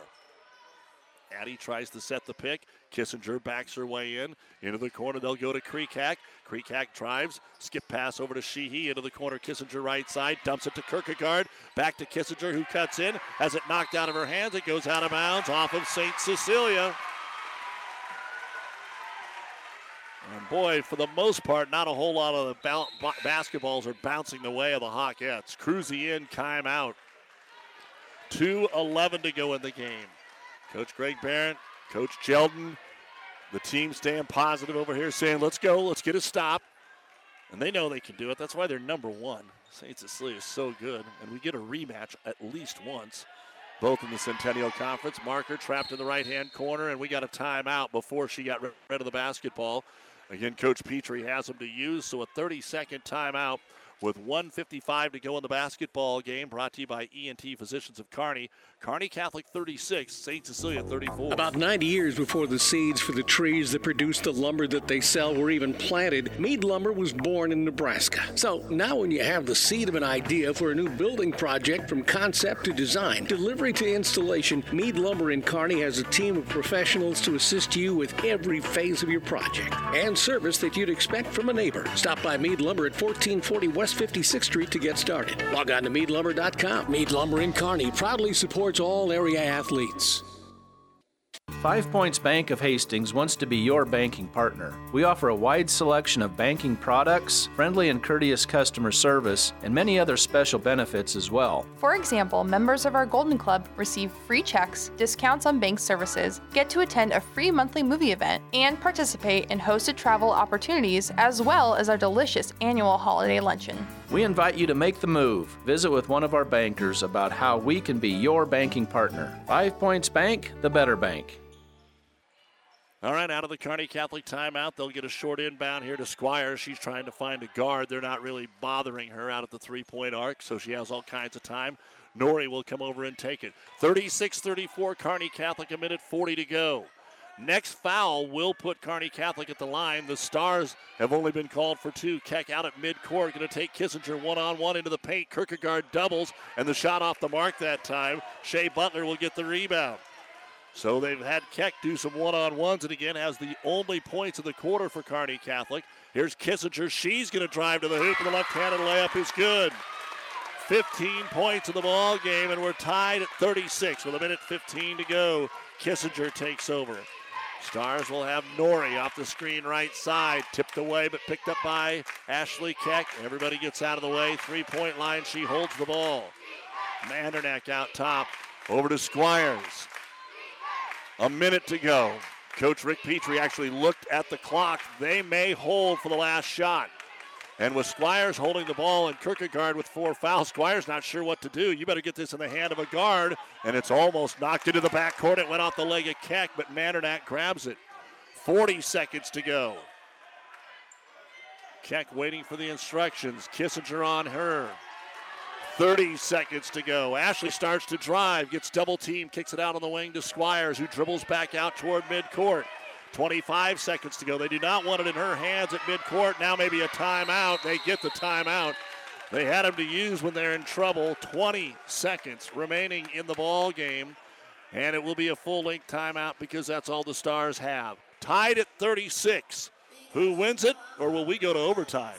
Addie tries to set the pick. Kissinger backs her way in. Into the corner, they'll go to Kreekak. Kreekak drives. Skip pass over to Sheehy. Into the corner, Kissinger right side. Dumps it to Kierkegaard. Back to Kissinger, who cuts in. Has it knocked out of her hands. It goes out of bounds off of St. Cecilia. And boy, for the most part, not a whole lot of the ba- basketballs are bouncing the way of the Hawkettes. Cruzy in, Kime out. 2.11 to go in the game. Coach Greg Barrett Coach Jeldon, the team staying positive over here, saying, let's go, let's get a stop. And they know they can do it. That's why they're number one. St. Cecilia is so good. And we get a rematch at least once, both in the Centennial Conference. Marker trapped in the right hand corner, and we got a timeout before she got rid of the basketball. Again, Coach Petrie has them to use, so a 30 second timeout with 155 to go in the basketball game. Brought to you by ENT Physicians of Kearney. Kearney Catholic 36, St. Cecilia 34. About 90 years before the seeds for the trees that produce the lumber that they sell were even planted, Mead Lumber was born in Nebraska. So now, when you have the seed of an idea for a new building project from concept to design, delivery to installation, Mead Lumber in Kearney has a team of professionals to assist you with every phase of your project and service that you'd expect from a neighbor. Stop by Mead Lumber at 1440 West 56th Street to get started. Log on to meadlumber.com. Mead Lumber in Kearney proudly supports all area athletes. Five Points Bank of Hastings wants to be your banking partner. We offer a wide selection of banking products, friendly and courteous customer service, and many other special benefits as well. For example, members of our Golden Club receive free checks, discounts on bank services, get to attend a free monthly movie event, and participate in hosted travel opportunities as well as our delicious annual holiday luncheon. We invite you to make the move. Visit with one of our bankers about how we can be your banking partner. Five Points Bank, the better bank. All right, out of the Kearney Catholic timeout, they'll get a short inbound here to Squires. She's trying to find a guard. They're not really bothering her out at the three point arc, so she has all kinds of time. Nori will come over and take it. 36 34, Kearney Catholic, a minute 40 to go. Next foul will put Kearney Catholic at the line. The Stars have only been called for two. Keck out at midcourt, going to take Kissinger one on one into the paint. Kierkegaard doubles, and the shot off the mark that time. Shea Butler will get the rebound. So they've had Keck do some one on ones, and again has the only points of the quarter for Kearney Catholic. Here's Kissinger. She's going to drive to the hoop, and the left handed layup is good. 15 points in the ball game, and we're tied at 36 with a minute 15 to go. Kissinger takes over. Stars will have Nori off the screen right side, tipped away but picked up by Ashley Keck. Everybody gets out of the way. Three point line, she holds the ball. Mandernack out top, over to Squires. A minute to go. Coach Rick Petrie actually looked at the clock. They may hold for the last shot. And with Squires holding the ball and Kierkegaard with four fouls, Squires not sure what to do. You better get this in the hand of a guard. And it's almost knocked into the backcourt. It went off the leg of Keck, but Mandernack grabs it. 40 seconds to go. Keck waiting for the instructions. Kissinger on her. 30 seconds to go. Ashley starts to drive, gets double team, kicks it out on the wing to Squires, who dribbles back out toward midcourt. 25 seconds to go. They do not want it in her hands at midcourt. Now maybe a timeout. They get the timeout. They had them to use when they're in trouble. 20 seconds remaining in the ball game. And it will be a full length timeout because that's all the Stars have. Tied at 36. Who wins it, or will we go to overtime?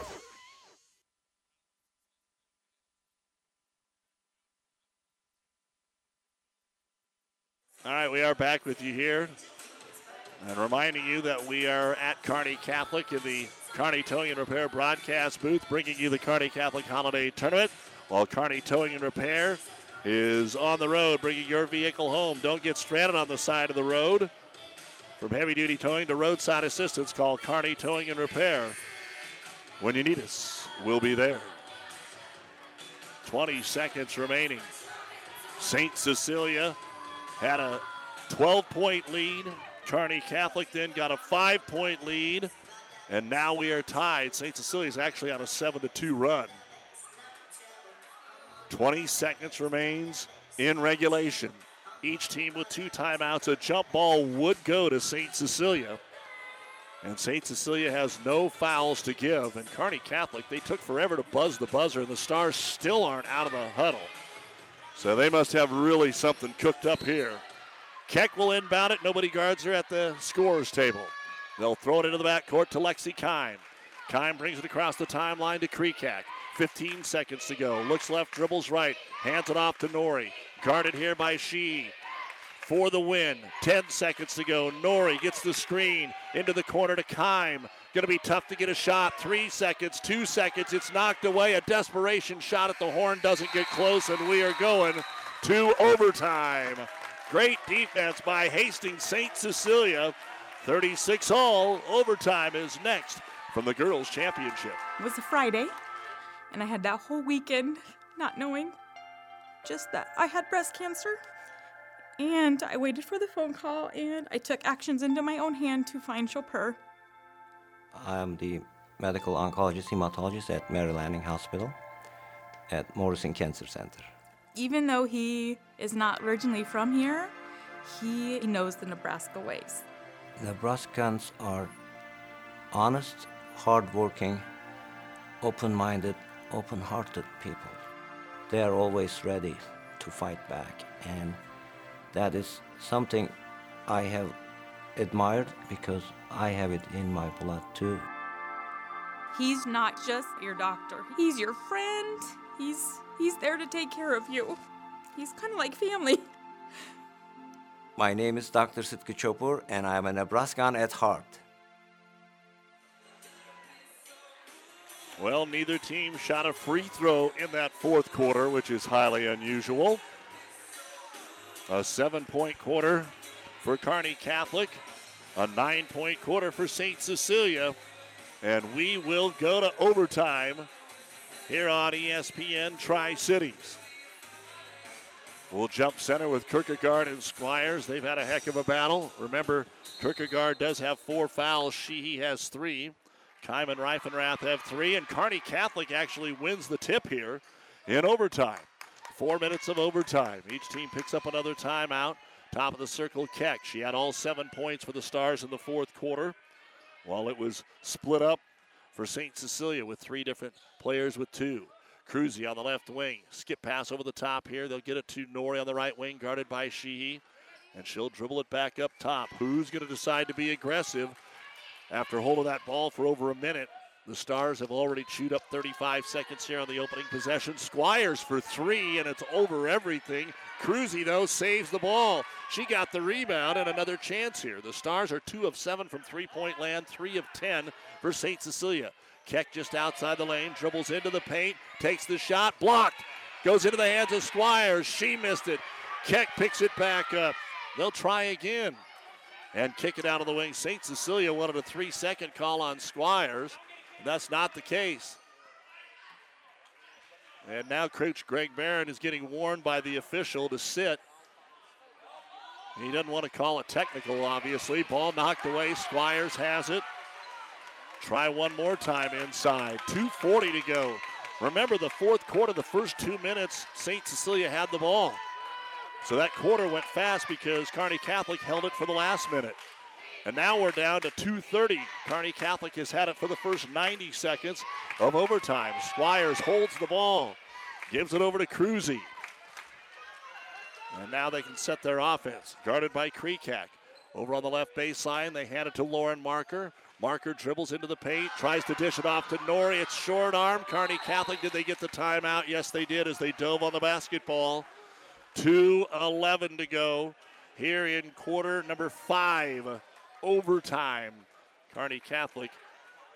All right, we are back with you here. And reminding you that we are at Kearney Catholic in the Kearney Towing and Repair broadcast booth, bringing you the Kearney Catholic Holiday Tournament. While Kearney Towing and Repair is on the road, bringing your vehicle home. Don't get stranded on the side of the road. From heavy duty towing to roadside assistance, call Kearney Towing and Repair. When you need us, we'll be there. 20 seconds remaining. St. Cecilia had a 12 point lead. Kearney Catholic then got a five point lead. And now we are tied. St. Cecilia is actually on a 7 to 2 run. 20 seconds remains in regulation. Each team with two timeouts. A jump ball would go to St. Cecilia. And St. Cecilia has no fouls to give. And Kearney Catholic, they took forever to buzz the buzzer, and the Stars still aren't out of the huddle. So they must have really something cooked up here. Keck will inbound it. Nobody guards her at the scorer's table. They'll throw it into the backcourt to Lexi Kime. Kime brings it across the timeline to Krekak. 15 seconds to go. Looks left, dribbles right, hands it off to Nori. Guarded here by She for the win. 10 seconds to go. Nori gets the screen into the corner to Kime. Going to be tough to get a shot. Three seconds, two seconds. It's knocked away. A desperation shot at the horn doesn't get close, and we are going to overtime. Great defense by Hastings St. Cecilia. 36 all. Overtime is next from the girls' championship. It was a Friday, and I had that whole weekend not knowing just that I had breast cancer. And I waited for the phone call and I took actions into my own hand to find Copur. I'm the medical oncologist hematologist at Mary Lanning Hospital at Morrison Cancer Center. Even though he is not originally from here, he knows the Nebraska ways. Nebraskans are honest, hardworking, open minded, open hearted people. They are always ready to fight back, and that is something I have admired because I have it in my blood too. He's not just your doctor. He's your friend. He's he's there to take care of you. He's kind of like family. My name is Dr. Sitki Copur, and I am a Nebraskan at heart. Well, neither team shot a free throw in that fourth quarter, which is highly unusual. A seven point quarter for Kearney Catholic, a nine point quarter for St. Cecilia, and we will go to overtime here on ESPN Tri Cities. We'll jump center with Kierkegaard and Squires. They've had a heck of a battle. Remember, Kierkegaard does have four fouls. Sheehy has three. Keim and Reifenrath have three, and Kearney Catholic actually wins the tip here in overtime. Four minutes of overtime. Each team picks up another timeout. Top of the circle, Keck. She had all seven points for the Stars in the fourth quarter, while it was split up for St. Cecilia with three different players with two. Cruzy on the left wing. Skip pass over the top here. They'll get it to Nori on the right wing, guarded by Sheehy. And she'll dribble it back up top. Who's going to decide to be aggressive after holding that ball for over a minute? The Stars have already chewed up 35 seconds here on the opening possession. Squires for three, and it's over everything. Cruzy, though, saves the ball. She got the rebound and another chance here. The Stars are two of seven from three point land, three of 10 for St. Cecilia. Keck just outside the lane, dribbles into the paint, takes the shot, blocked. Goes into the hands of Squires. She missed it. Keck picks it back up. They'll try again and kick it out of the wing. St. Cecilia wanted a three second call on Squires. That's not the case. And now Coach Greg Barron is getting warned by the official to sit. He doesn't want to call it technical, obviously. Ball knocked away. Squires has it. Try one more time inside. 2.40 to go. Remember the fourth quarter, the first two minutes, St. Cecilia had the ball. So that quarter went fast because Kearney Catholic held it for the last minute. And now we're down to 2.30. Kearney Catholic has had it for the first 90 seconds of overtime. Squires holds the ball, gives it over to Cruzy. And now they can set their offense. Guarded by Krekak. Over on the left baseline, they hand it to Lauren Marker. Marker dribbles into the paint, tries to dish it off to Nori. It's short arm. Kearney Catholic, did they get the timeout? Yes, they did as they dove on the basketball. 2.11 to go here in quarter number five, overtime. Kearney Catholic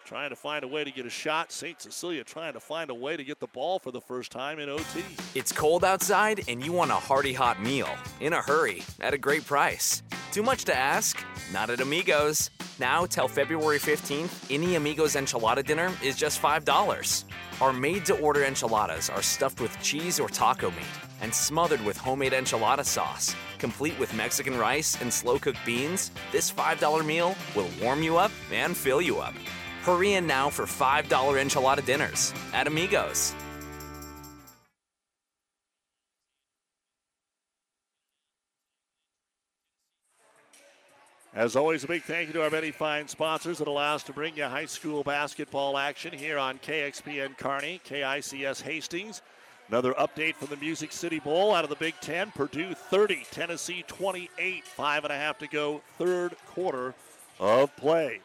trying to find a way to get a shot. St. Cecilia trying to find a way to get the ball for the first time in OT. It's cold outside and you want a hearty hot meal in a hurry at a great price. Too much to ask? Not at Amigos. Now till February 15th, any Amigos enchilada dinner is just $5. Our made to order enchiladas are stuffed with cheese or taco meat and smothered with homemade enchilada sauce. Complete with Mexican rice and slow cooked beans, this $5 meal will warm you up and fill you up. Hurry in now for $5 enchilada dinners at Amigos. As always, a big thank you to our many fine sponsors that allow us to bring you high school basketball action here on KXPN Kearney, KICS Hastings. Another update from the Music City Bowl out of the Big Ten. Purdue 30, Tennessee 28. Five and a half to go, third quarter of play.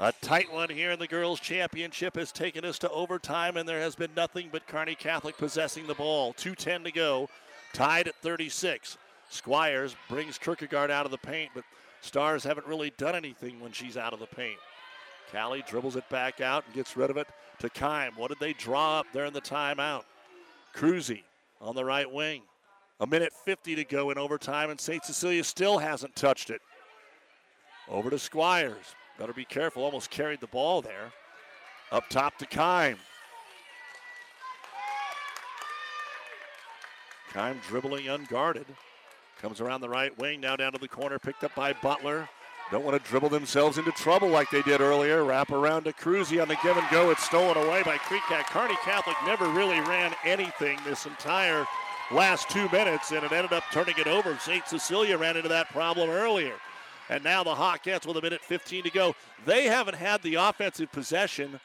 A tight one here in the girls' championship has taken us to overtime, and there has been nothing but Kearney Catholic possessing the ball. 2.10 to go, tied at 36. Squires brings Kierkegaard out of the paint, but Stars haven't really done anything when she's out of the paint. Callie dribbles it back out and gets rid of it to Kime. What did they draw up there in the timeout? Cruzy on the right wing. A minute 50 to go in overtime, and St. Cecilia still hasn't touched it. Over to Squires. Better be careful. Almost carried the ball there. Up top to Keim. Keim dribbling unguarded. Comes around the right wing, now down to the corner, picked up by Butler. Don't want to dribble themselves into trouble like they did earlier. Wrap around to Cruzy on the give and go. It's stolen away by Krekak. Kearney Catholic never really ran anything this entire last two minutes, and it ended up turning it over. St. Cecilia ran into that problem earlier. And now the Hawkettes with a minute 15 to go. They haven't had the offensive possession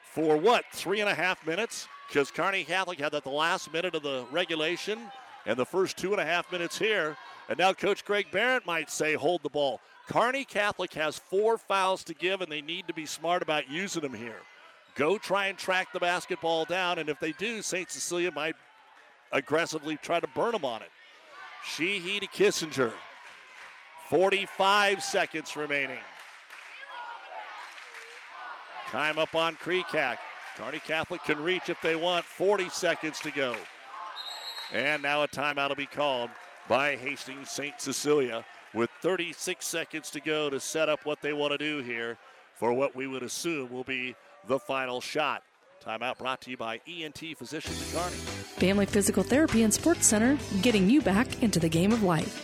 for what, three and a half minutes? Because Kearney Catholic had that the last minute of the regulation and the first two and a half minutes here. And now Coach Greg Barrett might say, hold the ball. Kearney Catholic has four fouls to give, and they need to be smart about using them here. Go try and track the basketball down, and if they do, St. Cecilia might aggressively try to burn them on it. Sheehy to Kissinger. 45 seconds remaining. Time up on Kreekak. Kearney Catholic can reach if they want. 40 seconds to go. And now a timeout will be called by Hastings St. Cecilia with 36 seconds to go to set up what they want to do here for what we would assume will be the final shot. Timeout brought to you by ENT Physicians Kearney. Family Physical Therapy and Sports Center, getting you back into the game of life.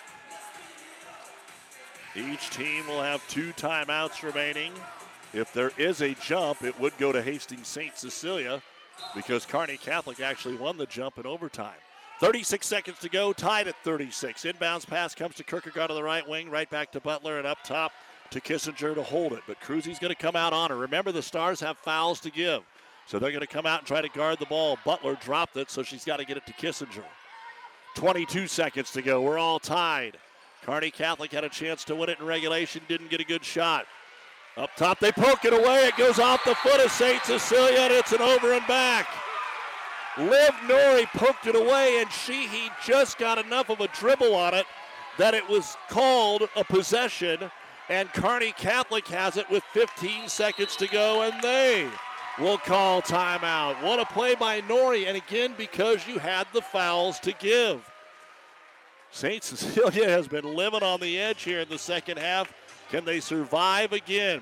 Each team will have two timeouts remaining. If there is a jump, it would go to Hastings St. Cecilia because Kearney Catholic actually won the jump in overtime. 36 seconds to go, tied at 36. Inbounds pass comes to Kierkegaard on the right wing, right back to Butler, and up top to Kissinger to hold it. But Cruzy's going to come out on her. Remember, the Stars have fouls to give, so they're going to come out and try to guard the ball. Butler dropped it, so she's got to get it to Kissinger. 22 seconds to go. We're all tied. Kearney Catholic had a chance to win it in regulation, didn't get a good shot. Up top, they poke it away. It goes off the foot of St. Cecilia, and it's an over and back. Liv Nori poked it away, and Sheehy just got enough of a dribble on it that it was called a possession. And Kearney Catholic has it with 15 seconds to go, and they will call timeout. What a play by Nori, and again, because you had the fouls to give. [laughs] St. Cecilia has been living on the edge here in the second half. Can they survive again?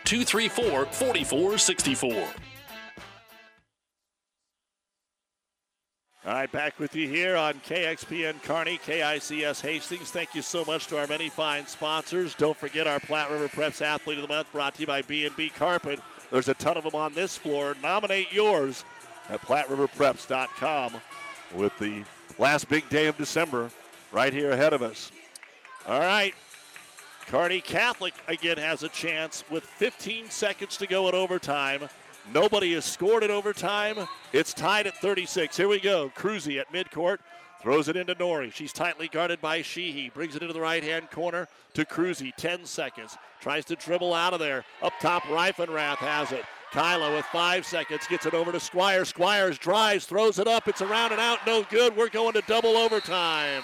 234 4464. All right, back with you here on KXPN Kearney, KICS Hastings. Thank you so much to our many fine sponsors. Don't forget our Platte River Preps Athlete of the Month brought to you by B&B Carpet. There's a ton of them on this floor. Nominate yours at PlatteRiverPreps.com with the last big day of December right here ahead of us. All right, Kearney Catholic again has a chance with 15 seconds to go in overtime. Nobody has scored in overtime. It's tied at 36. Here we go. Cruzy at midcourt. Throws it into Nori. She's tightly guarded by Sheehy. Brings it into the right hand corner to Cruzy. 10 seconds. Tries to dribble out of there. Up top, Reifenrath has it. Kyla with five seconds gets it over to Squires. Squires drives, throws it up. It's around and out. No good. We're going to double overtime.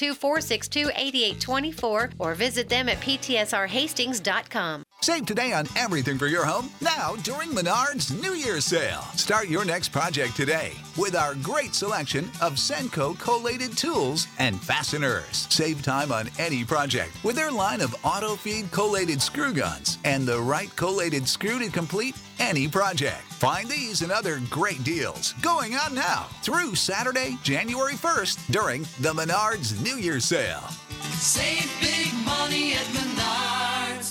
462 8824 or visit them at ptsrhastings.com. Save today on everything for your home now during Menards New Year's sale. Start your next project today with our great selection of Senco collated tools and fasteners. Save time on any project with their line of auto feed collated screw guns and the right collated screw to complete any project. Find these and other great deals going on now through Saturday, January 1st during the Menards New Year's sale. Save big money at Menards.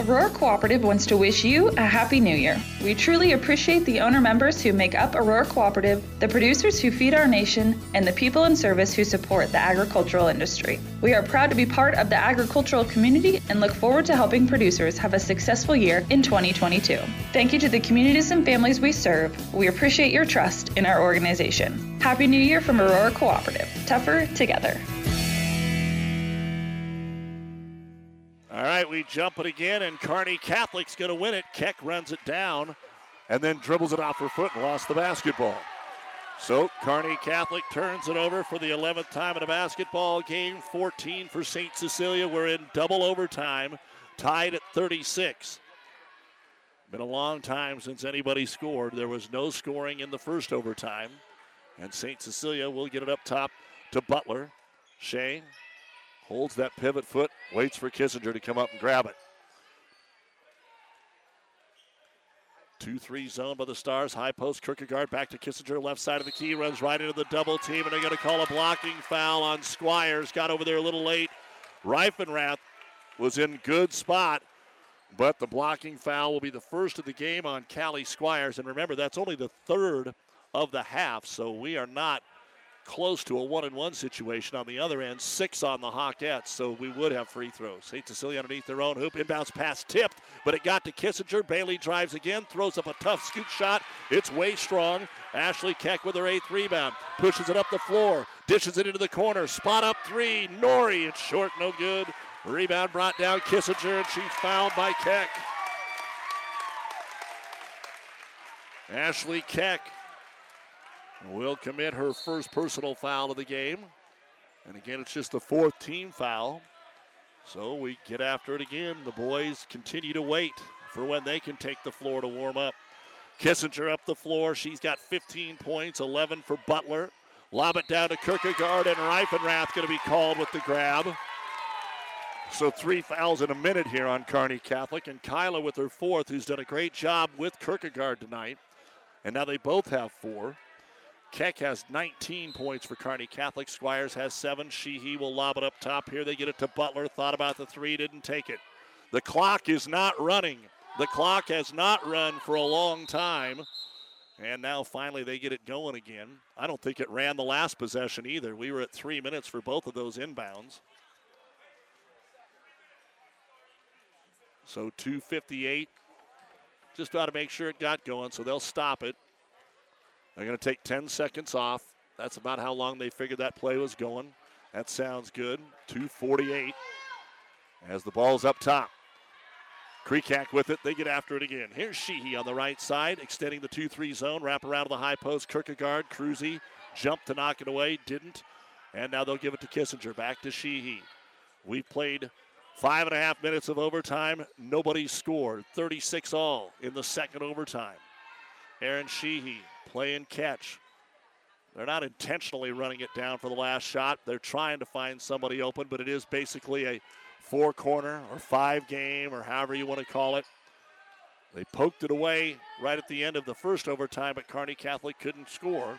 Aurora Cooperative wants to wish you a Happy New Year. We truly appreciate the owner members who make up Aurora Cooperative, the producers who feed our nation, and the people in service who support the agricultural industry. We are proud to be part of the agricultural community and look forward to helping producers have a successful year in 2022. Thank you to the communities and families we serve. We appreciate your trust in our organization. Happy New Year from Aurora Cooperative. Tougher together. All right, we jump it again, and Kearney Catholic's going to win it. Keck runs it down and then dribbles it off her foot and lost the basketball. So Kearney Catholic turns it over for the 11th time in a basketball game. 14 for St. Cecilia. We're in double overtime, tied at 36. Been a long time since anybody scored. There was no scoring in the first overtime. And St. Cecilia will get it up top to Butler. Shea holds that pivot foot, waits for Kissinger to come up and grab it. 2 3 zone by the Stars. High post, Kierkegaard back to Kissinger, left side of the key, runs right into the double team, and they're going to call a blocking foul on Squires. Got over there a little late. Reifenrath was in good spot, but the blocking foul will be the first of the game on Callie Squires. And remember, that's only the third of the half, so we are not close to a one and one situation on the other end. Six on the Hawkettes, so we would have free throws. St. Cecilia underneath their own hoop. Inbounds pass tipped, but it got to Kissinger. Bailey drives again, throws up a tough scoop shot. It's way strong. Ashley Keck with her eighth rebound. Pushes it up the floor, dishes it into the corner. Spot up three. Nori, it's short, no good. Rebound brought down Kissinger, and she's fouled by Keck. Ashley Keck will commit her first personal foul of the game. And again, it's just the fourth team foul. So we get after it again. The boys continue to wait for when they can take the floor to warm up. Kissinger up the floor. She's got 15 points, 11 for Butler. Lob it down to Kierkegaard, and Reifenrath going to be called with the grab. So three fouls in a minute here on Kearney Catholic, and Kyla with her fourth, who's done a great job with Kierkegaard tonight. And now they both have four. Keck has 19 points for Kearney Catholic. Squires has seven. Sheehy will lob it up top here. They get it to Butler. Thought about the three, didn't take it. The clock is not running. The clock has not run for a long time. And now finally they get it going again. I don't think it ran the last possession either. We were at three minutes for both of those inbounds. So 258. Just got to make sure it got going, so they'll stop it. They're going to take 10 seconds off. That's about how long they figured that play was going. That sounds good. 248 as the ball's up top. Kreekak with it. They get after it again. Here's Sheehy on the right side, extending the 2 3 zone. Wrap around to the high post. Kierkegaard, Cruzy jumped to knock it away, didn't. And now they'll give it to Kissinger. Back to Sheehy. We've played five and a half minutes of overtime. Nobody scored. 36 all in the second overtime. Aaron Sheehy playing catch. They're not intentionally running it down for the last shot. They're trying to find somebody open, but it is basically a four corner or five game or however you want to call it. They poked it away right at the end of the first overtime, but Kearney Catholic couldn't score.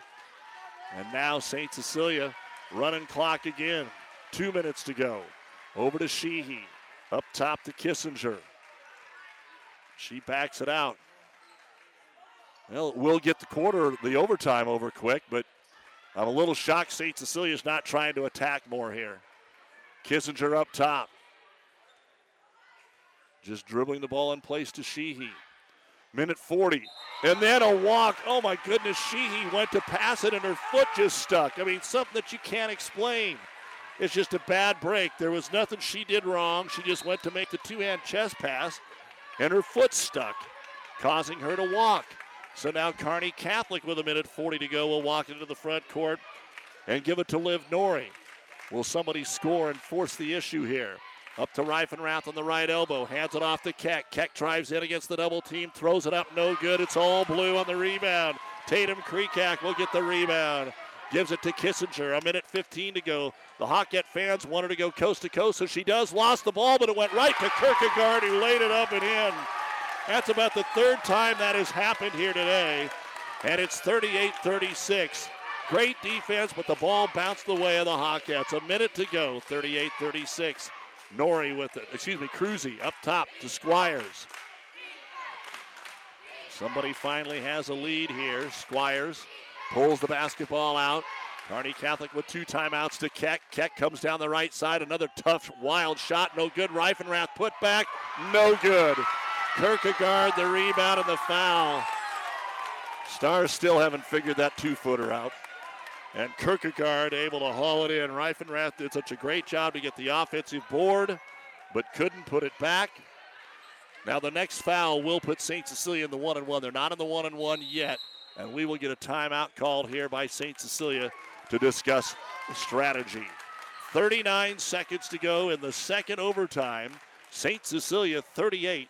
And now St. Cecilia running clock again. Two minutes to go. Over to Sheehy. Up top to Kissinger. She backs it out. Well, we'll get the quarter, the overtime over quick, but I'm a little shocked St. Cecilia's not trying to attack more here. Kissinger up top. Just dribbling the ball in place to Sheehy. Minute 40. And then a walk. Oh my goodness, Sheehy went to pass it and her foot just stuck. I mean, something that you can't explain. It's just a bad break. There was nothing she did wrong. She just went to make the two hand chest pass and her foot stuck, causing her to walk. So now Kearney Catholic with a minute 40 to go will walk into the front court and give it to Liv Nori. Will somebody score and force the issue here? Up to Reifenrath on the right elbow. Hands it off to Keck. Keck drives in against the double team. Throws it up. No good. It's all blue on the rebound. Tatum Kreekak will get the rebound. Gives it to Kissinger. A minute 15 to go. The Hawkette fans wanted to go coast to coast, so she does. Lost the ball, but it went right to Kierkegaard, who laid it up and in. That's about the third time that has happened here today. And it's 38 36. Great defense, but the ball bounced the way of the Hawkettes. A minute to go, 38 36. Nori with it. Excuse me, Cruzy up top to Squires. Somebody finally has a lead here. Squires pulls the basketball out. Kearney Catholic with two timeouts to Keck. Keck comes down the right side. Another tough, wild shot. No good. Reifenrath put back. No good. Kierkegaard the rebound and the foul. Stars still haven't figured that two footer out. And Kierkegaard able to haul it in. Reifenrath did such a great job to get the offensive board, but couldn't put it back. Now the next foul will put St. Cecilia in the one and one. They're not in the one and one yet. And we will get a timeout called here by St. Cecilia to discuss strategy. 39 seconds to go in the second overtime. St. Cecilia 38,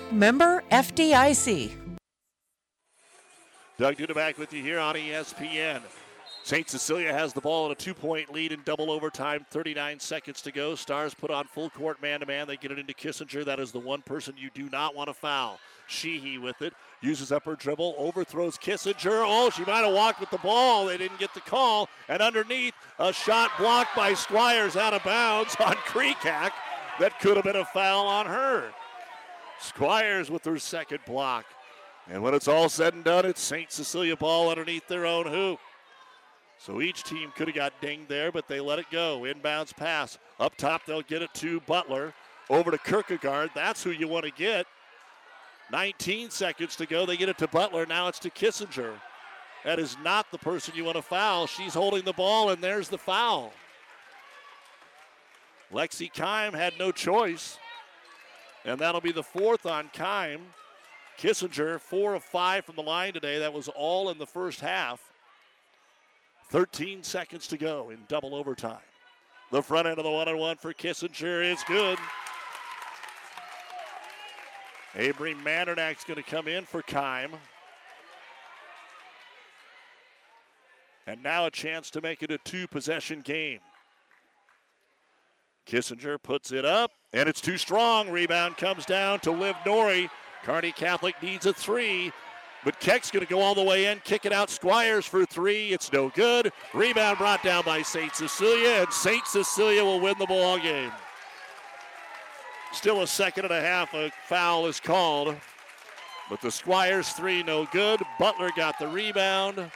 Member FDIC. Doug Duda back with you here on ESPN. St. Cecilia has the ball in a two point lead in double overtime, 39 seconds to go. Stars put on full court man to man. They get it into Kissinger. That is the one person you do not want to foul. Sheehy with it, uses up her dribble, overthrows Kissinger. Oh, she might have walked with the ball. They didn't get the call. And underneath, a shot blocked by Squires out of bounds on Kreekak. That could have been a foul on her. Squires with her second block. And when it's all said and done, it's St. Cecilia ball underneath their own hoop. So each team could have got dinged there, but they let it go. Inbounds pass. Up top, they'll get it to Butler. Over to Kierkegaard. That's who you want to get. 19 seconds to go. They get it to Butler. Now it's to Kissinger. That is not the person you want to foul. She's holding the ball, and there's the foul. Lexi Kime had no choice. And that'll be the fourth on Kime. Kissinger, four of five from the line today. That was all in the first half. 13 seconds to go in double overtime. The front end of the one on one for Kissinger is good. Avery Mandernach's going to come in for Kime. And now a chance to make it a two possession game. Kissinger puts it up, and it's too strong. Rebound comes down to Liv Nori. Kearney Catholic needs a three, but Keck's going to go all the way in, kick it out. Squires for three. It's no good. Rebound brought down by St. Cecilia, and St. Cecilia will win the ball game. Still a second and a half. A foul is called. But the Squires three, no good. Butler got the rebound.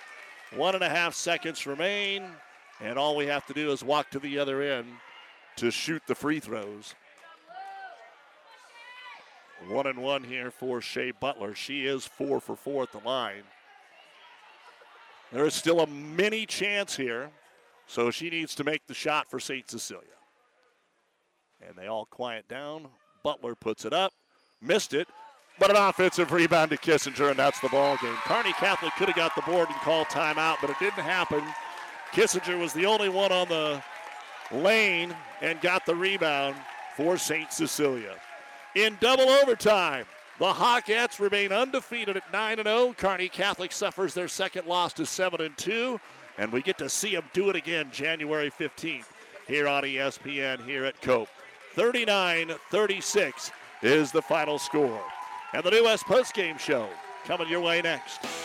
One and a half seconds remain. And all we have to do is walk to the other end to shoot the free throws. One and one here for Shea Butler. She is four for four at the line. There is still a mini chance here, so she needs to make the shot for St. Cecilia. And they all quiet down. Butler puts it up, missed it, but an offensive rebound to Kissinger, and that's the ball game. Kearney Catholic could have got the board and called timeout, but it didn't happen. Kissinger was the only one on the lane and got the rebound for St. Cecilia. In double overtime, the Hawkettes remain undefeated at 9 0. Kearney Catholic suffers their second loss to 7 2, and we get to see them do it again January 15th. here on ESPN here at Cope. 39 36 is the final score. And the New West postgame show coming your way next.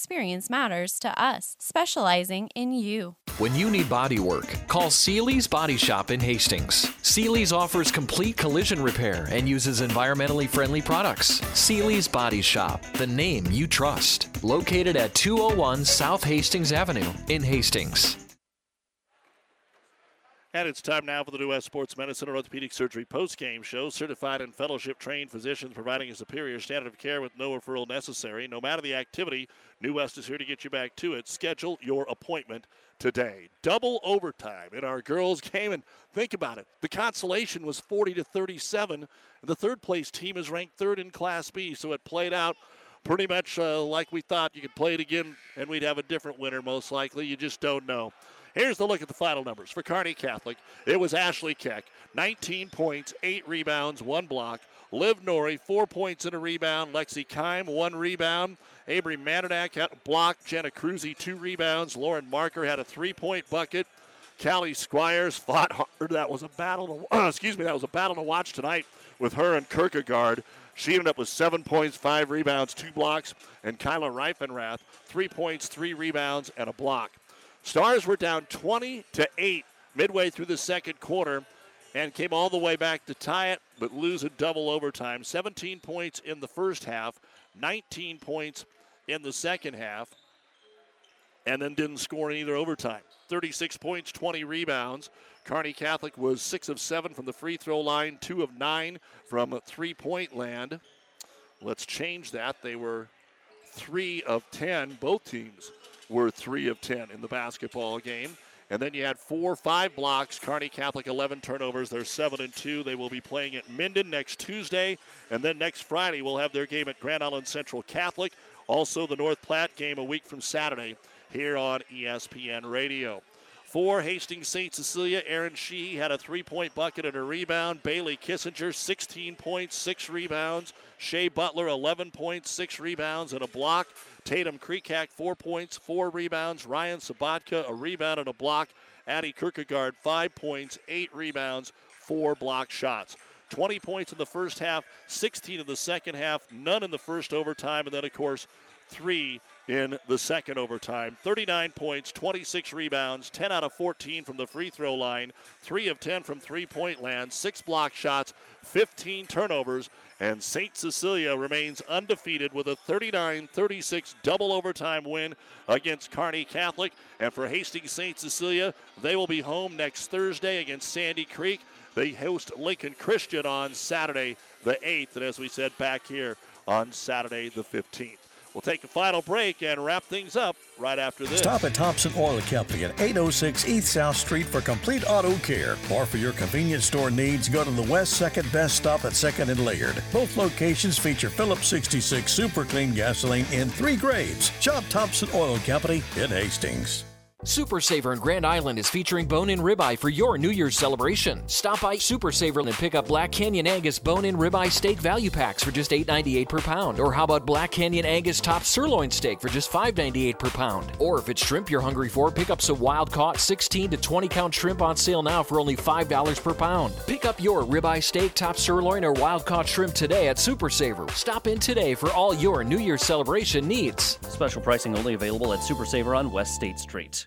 experience matters to us, specializing in you. When you need body work, call Seely's Body Shop in Hastings. Seely's offers complete collision repair and uses environmentally friendly products. Seely's Body Shop, the name you trust. Located at 201 South Hastings Avenue in Hastings. And it's time now for the New West Sports Medicine and Orthopedic Surgery post-game show. Certified and fellowship-trained physicians providing a superior standard of care with no referral necessary. No matter the activity, New West is here to get you back to it. Schedule your appointment today. Double overtime in our girls' game, and think about it. The consolation was 40 to 37. The third place team is ranked third in Class B, so it played out pretty much uh, like we thought. You could play it again, and we'd have a different winner most likely. You just don't know. Here's the look at the final numbers. For Kearney Catholic, it was Ashley Keck, 19 points, 8 rebounds, 1 block. Liv Norrie, 4 points and a rebound. Lexi Kime, 1 rebound. Avery Manadak had a block. Jenna Cruzy, 2 rebounds. Lauren Marker had a 3 point bucket. Callie Squires fought hard. That was a battle to, [clears throat] excuse me, that was a battle to watch tonight with her and Kierkegaard. She ended up with seven points, five rebounds, two blocks, and Kyla Reifenrath, three points, three rebounds, and a block. Stars were down 20 to 8 midway through the second quarter and came all the way back to tie it, but lose in double overtime. 17 points in the first half, 19 points in the second half, and then didn't score in either overtime. 36 points, 20 rebounds. Kearney Catholic was 6 of 7 from the free throw line, 2 of 9 from three point land. Let's change that. They were 3 of 10, both teams were three of 10 in the basketball game. And then you had four, five blocks. Kearney Catholic 11 turnovers. They're seven and two. They will be playing at Minden next Tuesday, and then next Friday we'll have their game at Grand Island Central Catholic. Also, the North Platte game a week from Saturday here on ESPN Radio. For Hastings St. Cecilia, Aaron Shee had a three point bucket and a rebound. Bailey Kissinger, 16 points, six rebounds. Shea Butler, 11 points, six rebounds, and a block. Tatum Creekhack, four points, four rebounds. Ryan Sabatka, a rebound and a block. Addie Kierkegaard, five points, eight rebounds, four block shots. 20 points in the first half, 16 in the second half, none in the first overtime, and then, of course, three in the second overtime. 39 points, 26 rebounds, 10 out of 14 from the free throw line, 3 of 10 from three point land, 6 block shots, 15 turnovers, and St. Cecilia remains undefeated with a 39 36 double overtime win against Kearney Catholic. And for Hastings St. Cecilia, they will be home next Thursday against Sandy Creek. They host Lincoln Christian on Saturday the 8th, and as we said, back here on Saturday the 15th. We'll take a final break and wrap things up right after this. Stop at Thompson Oil Company at 806 East South Street for complete auto care. Or for your convenience store needs, go to the West 2nd Best Stop at 2nd and Laird. Both locations feature Phillips 66 Super Clean gasoline in three grades. Shop Thompson Oil Company in Hastings. Super Saver in Grand Island is featuring bone-in ribeye for your New Year's celebration. Stop by Super Saver and pick up Black Canyon Angus bone-in ribeye steak value packs for just $8.98 per pound. Or how about Black Canyon Angus top sirloin steak for just $5.98 per pound? Or if it's shrimp you're hungry for, pick up some wild-caught 16 to 20 count shrimp on sale now for only $5 per pound. Pick up your ribeye steak, top sirloin, or wild-caught shrimp today at Super Saver. Stop in today for all your New Year's celebration needs. Special pricing only available at Super Saver on West State Street.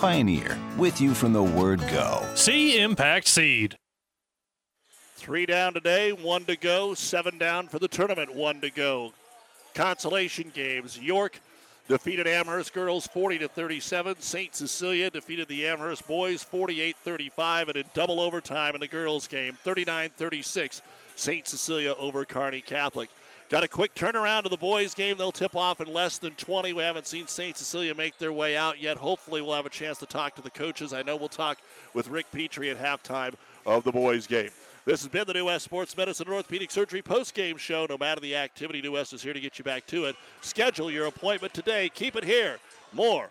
Pioneer, with you from the word go. See Impact Seed. Three down today, one to go, seven down for the tournament, one to go. Consolation games. York defeated Amherst girls 40 to 37. St. Cecilia defeated the Amherst boys 48-35 and in double overtime in the girls game 39-36. St. Cecilia over Kearney Catholic. Got a quick turnaround to the boys' game. They'll tip off in less than 20. We haven't seen St. Cecilia make their way out yet. Hopefully, we'll have a chance to talk to the coaches. I know we'll talk with Rick Petrie at halftime of the boys' game. This has been the New West Sports Medicine and Orthopedic Surgery post-game show. No matter the activity, New West is here to get you back to it. Schedule your appointment today. Keep it here. More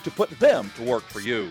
to put them to work for you.